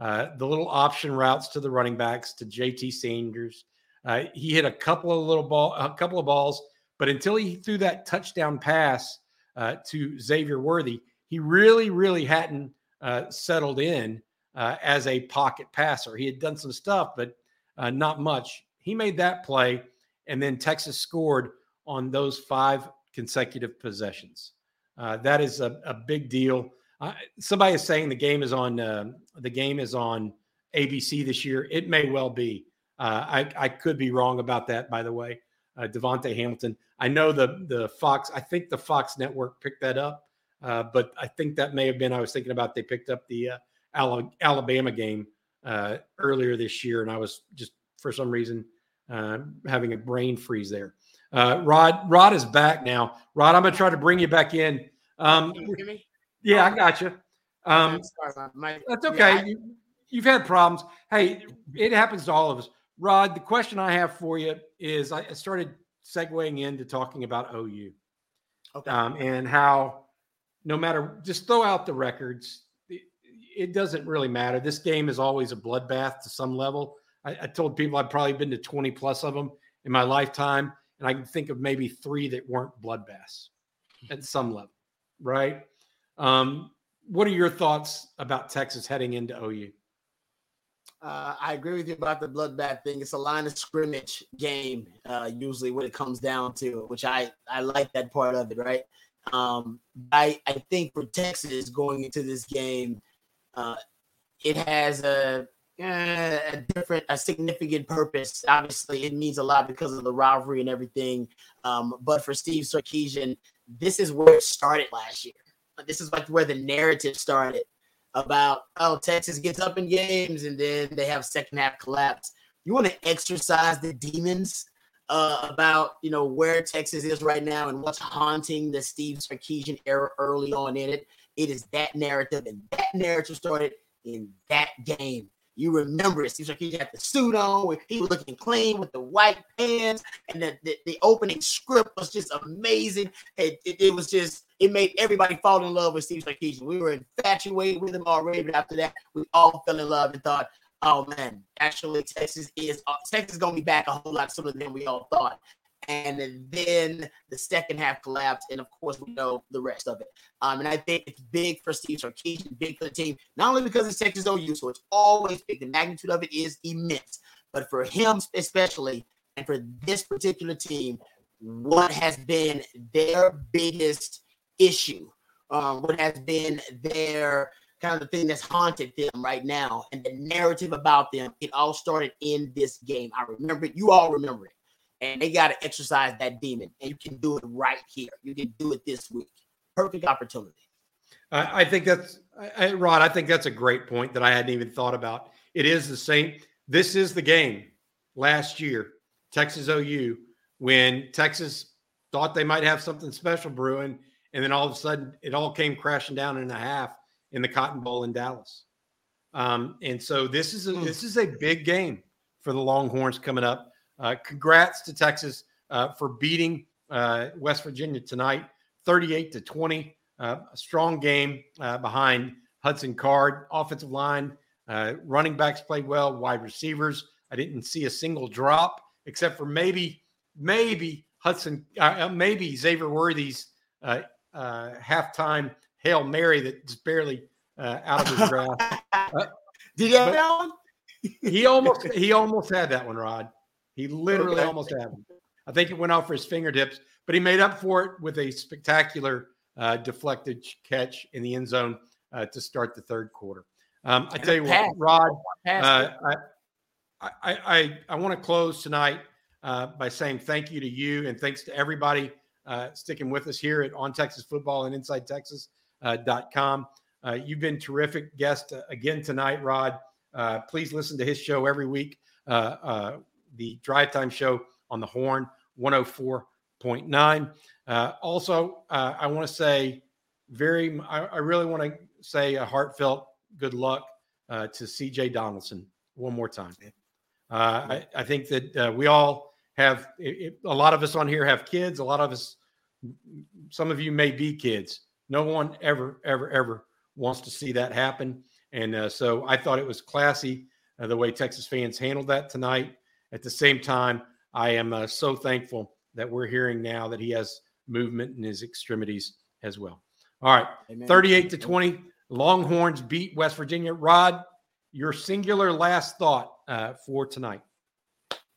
uh, the little option routes to the running backs to JT Sanders. Uh, he hit a couple of little ball, a couple of balls, but until he threw that touchdown pass uh, to Xavier Worthy. He really, really hadn't uh, settled in uh, as a pocket passer. He had done some stuff, but not much. He made that play, and then Texas scored on those five consecutive possessions. That is a, a big deal. Uh, somebody is saying the game is on uh, the game is on ABC this year. It may well be. Uh, I, I could be wrong about that, by the way. Uh, Devontae Hamilton. I know the the Fox. I think the Fox network picked that up, uh, but I think that may have been. I was thinking about they picked up the uh, Alabama game uh, earlier this year, and I was just for some reason uh, having a brain freeze there. Uh, Rod Rod is back now. Rod, I'm gonna try to bring you back in. Um, yeah, I got you. Um, that's okay. You, you've had problems. Hey, it happens to all of us. Rod, the question I have for you is I started segueing into talking about OU okay. um, and how no matter, just throw out the records. It, it, doesn't really matter. This game is always a bloodbath to some level. I, I told people I've probably been to 20 plus of them in my lifetime, and I can think of maybe three that weren't bloodbaths at some level, right? Um, what are your thoughts about Texas heading into OU? Uh, I agree with you about the bloodbath thing. It's a line of scrimmage game, uh, usually when it comes down to it, which I I like that part of it, right? Um, I I think for Texas going into this game, uh, it has a eh, a different, a significant purpose. Obviously, it means a lot because of the rivalry and everything. Um, but for Steve Sarkisian, this is where it started last year. This is like where the narrative started about oh Texas gets up in games and then they have second half collapse. You want to exercise the demons uh, about you know where Texas is right now and what's haunting the Steve Sarkisian era early on in it. It is that narrative, and that narrative started in that game. You remember it. Steve he had the suit on, he was looking clean with the white pants, and the, the, the opening script was just amazing. It, it, it, was just, it made everybody fall in love with Steve Sarkisian. We were infatuated with him already, but after that, we all fell in love and thought, oh man, actually, Texas is uh, Texas is gonna be back a whole lot sooner than we all thought and then the second half collapsed, and of course we know the rest of it. Um, and I think it's big for Steve Sarkisian, big for the team, not only because it's Texas OU, so it's always big. The magnitude of it is immense, but for him especially, and for this particular team, what has been their biggest issue, um, what has been their kind of the thing that's haunted them right now, and the narrative about them, it all started in this game. I remember it. You all remember it and they got to exercise that demon. And you can do it right here. You can do it this week. Perfect opportunity. I, I think that's I, Rod. I think that's a great point that I hadn't even thought about. It is the same. This is the game last year, Texas OU, when Texas thought they might have something special brewing, and then all of a sudden it all came crashing down in a half in the Cotton Bowl in Dallas. Um, and so this is a, mm. this is a big game for the Longhorns coming up. Uh, congrats to Texas uh, for beating uh, West Virginia tonight, 38 to 20. a strong game behind Hudson Card, offensive line, running backs played well, wide receivers. I didn't see a single drop except for maybe, maybe Hudson, maybe Xavier Worthy's halftime Hail Mary that just barely uh, out of his <laughs> grasp. Uh, Did you have that one? he almost he almost had that one, Rod. He literally okay. almost had him. I think it went off for his fingertips, but he made up for it with a spectacular uh, deflected catch in the end zone uh, to start the third quarter. Um, I tell you what, Rod, uh, I, I, I, I want to close tonight uh, by saying thank you to you and thanks to everybody uh, sticking with us here at On Texas Football and InsideTexas.com. Uh, you've been terrific guest again tonight, Rod. please listen to his show every week the drive time show on the horn 104.9. Uh, also, uh, I want to say very, I, I really want to say a heartfelt good luck uh, to CJ Donaldson one more time. Uh, I, I, think that uh, we all have, it, a lot of us on here have kids. A lot of us, some of you may be kids. No one ever, ever, ever wants to see that happen. And uh, so I thought it was classy the way Texas fans handled that tonight. At the same time, I am uh, so thankful that we're hearing now that he has movement in his extremities as well. All right, Amen. 38 to 20. Longhorns beat West Virginia. Rod, your singular last thought uh, for tonight.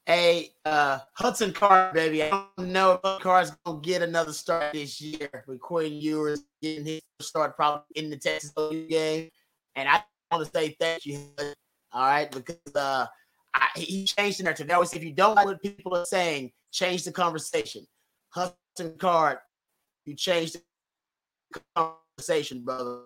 Hey, uh, Hudson Card, baby. I don't know if Hudson Card's gonna get another start this year with Quinn Ewers getting his start probably in the Texas game. And I want to say thank you, all right, because uh, I, he changed the narrative. I always if you don't like what people are saying, change the conversation. Hudson Card, you changed the conversation, brother.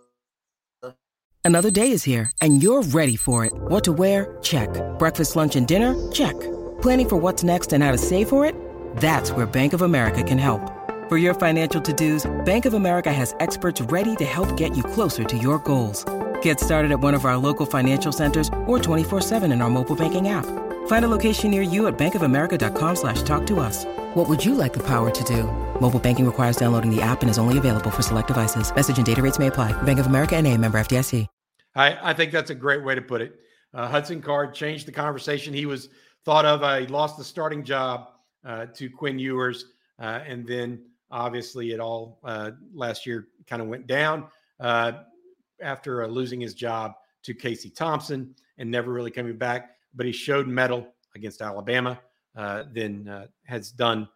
Another day is here, and you're ready for it. What to wear? Check. Breakfast, lunch, and dinner? Check. Planning for what's next and how to save for it? That's where Bank of America can help. For your financial to-dos, Bank of America has experts ready to help get you closer to your goals. Get started at one of our local financial centers or 24-7 in our mobile banking app. Find a location near you at bankofamerica.com slash talk to us. What would you like the power to do? Mobile banking requires downloading the app and is only available for select devices. Message and data rates may apply. Bank of America and a member FDIC. I, I think that's a great way to put it. Uh, Hudson Card changed the conversation. He was thought of. Uh, he lost the starting job uh, to Quinn Ewers. Uh, and then obviously it all uh, last year kind of went down uh, after losing his job to Casey Thompson and never really coming back. But he showed mettle against Alabama, then has done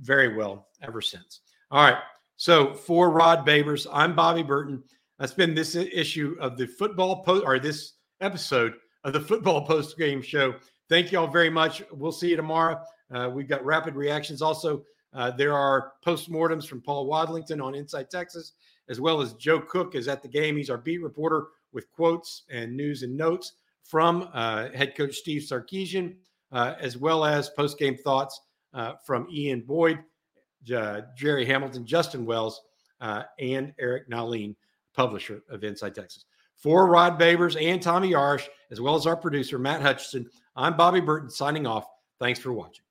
very well ever since. All right. So for Rod Babers, I'm Bobby Burton. That's been this issue of the football post or this episode of the football post game show. Thank you all very much. We'll see you tomorrow. Uh, we've got rapid reactions. Also, uh, there are postmortems from Paul Wadlington on Inside Texas, as well as Joe Cook is at the game. He's our beat reporter with quotes and news and notes from uh, head coach Steve Sarkisian, uh, as well as post game thoughts uh, from Ian Boyd, Gerry Hamilton, Justin Wells, uh, and Eric Nahlin publisher of Inside Texas. For Rod Babers and Tommy Yarrish, as well as our producer, Matt Hutchison, I'm Bobby Burton signing off. Thanks for watching.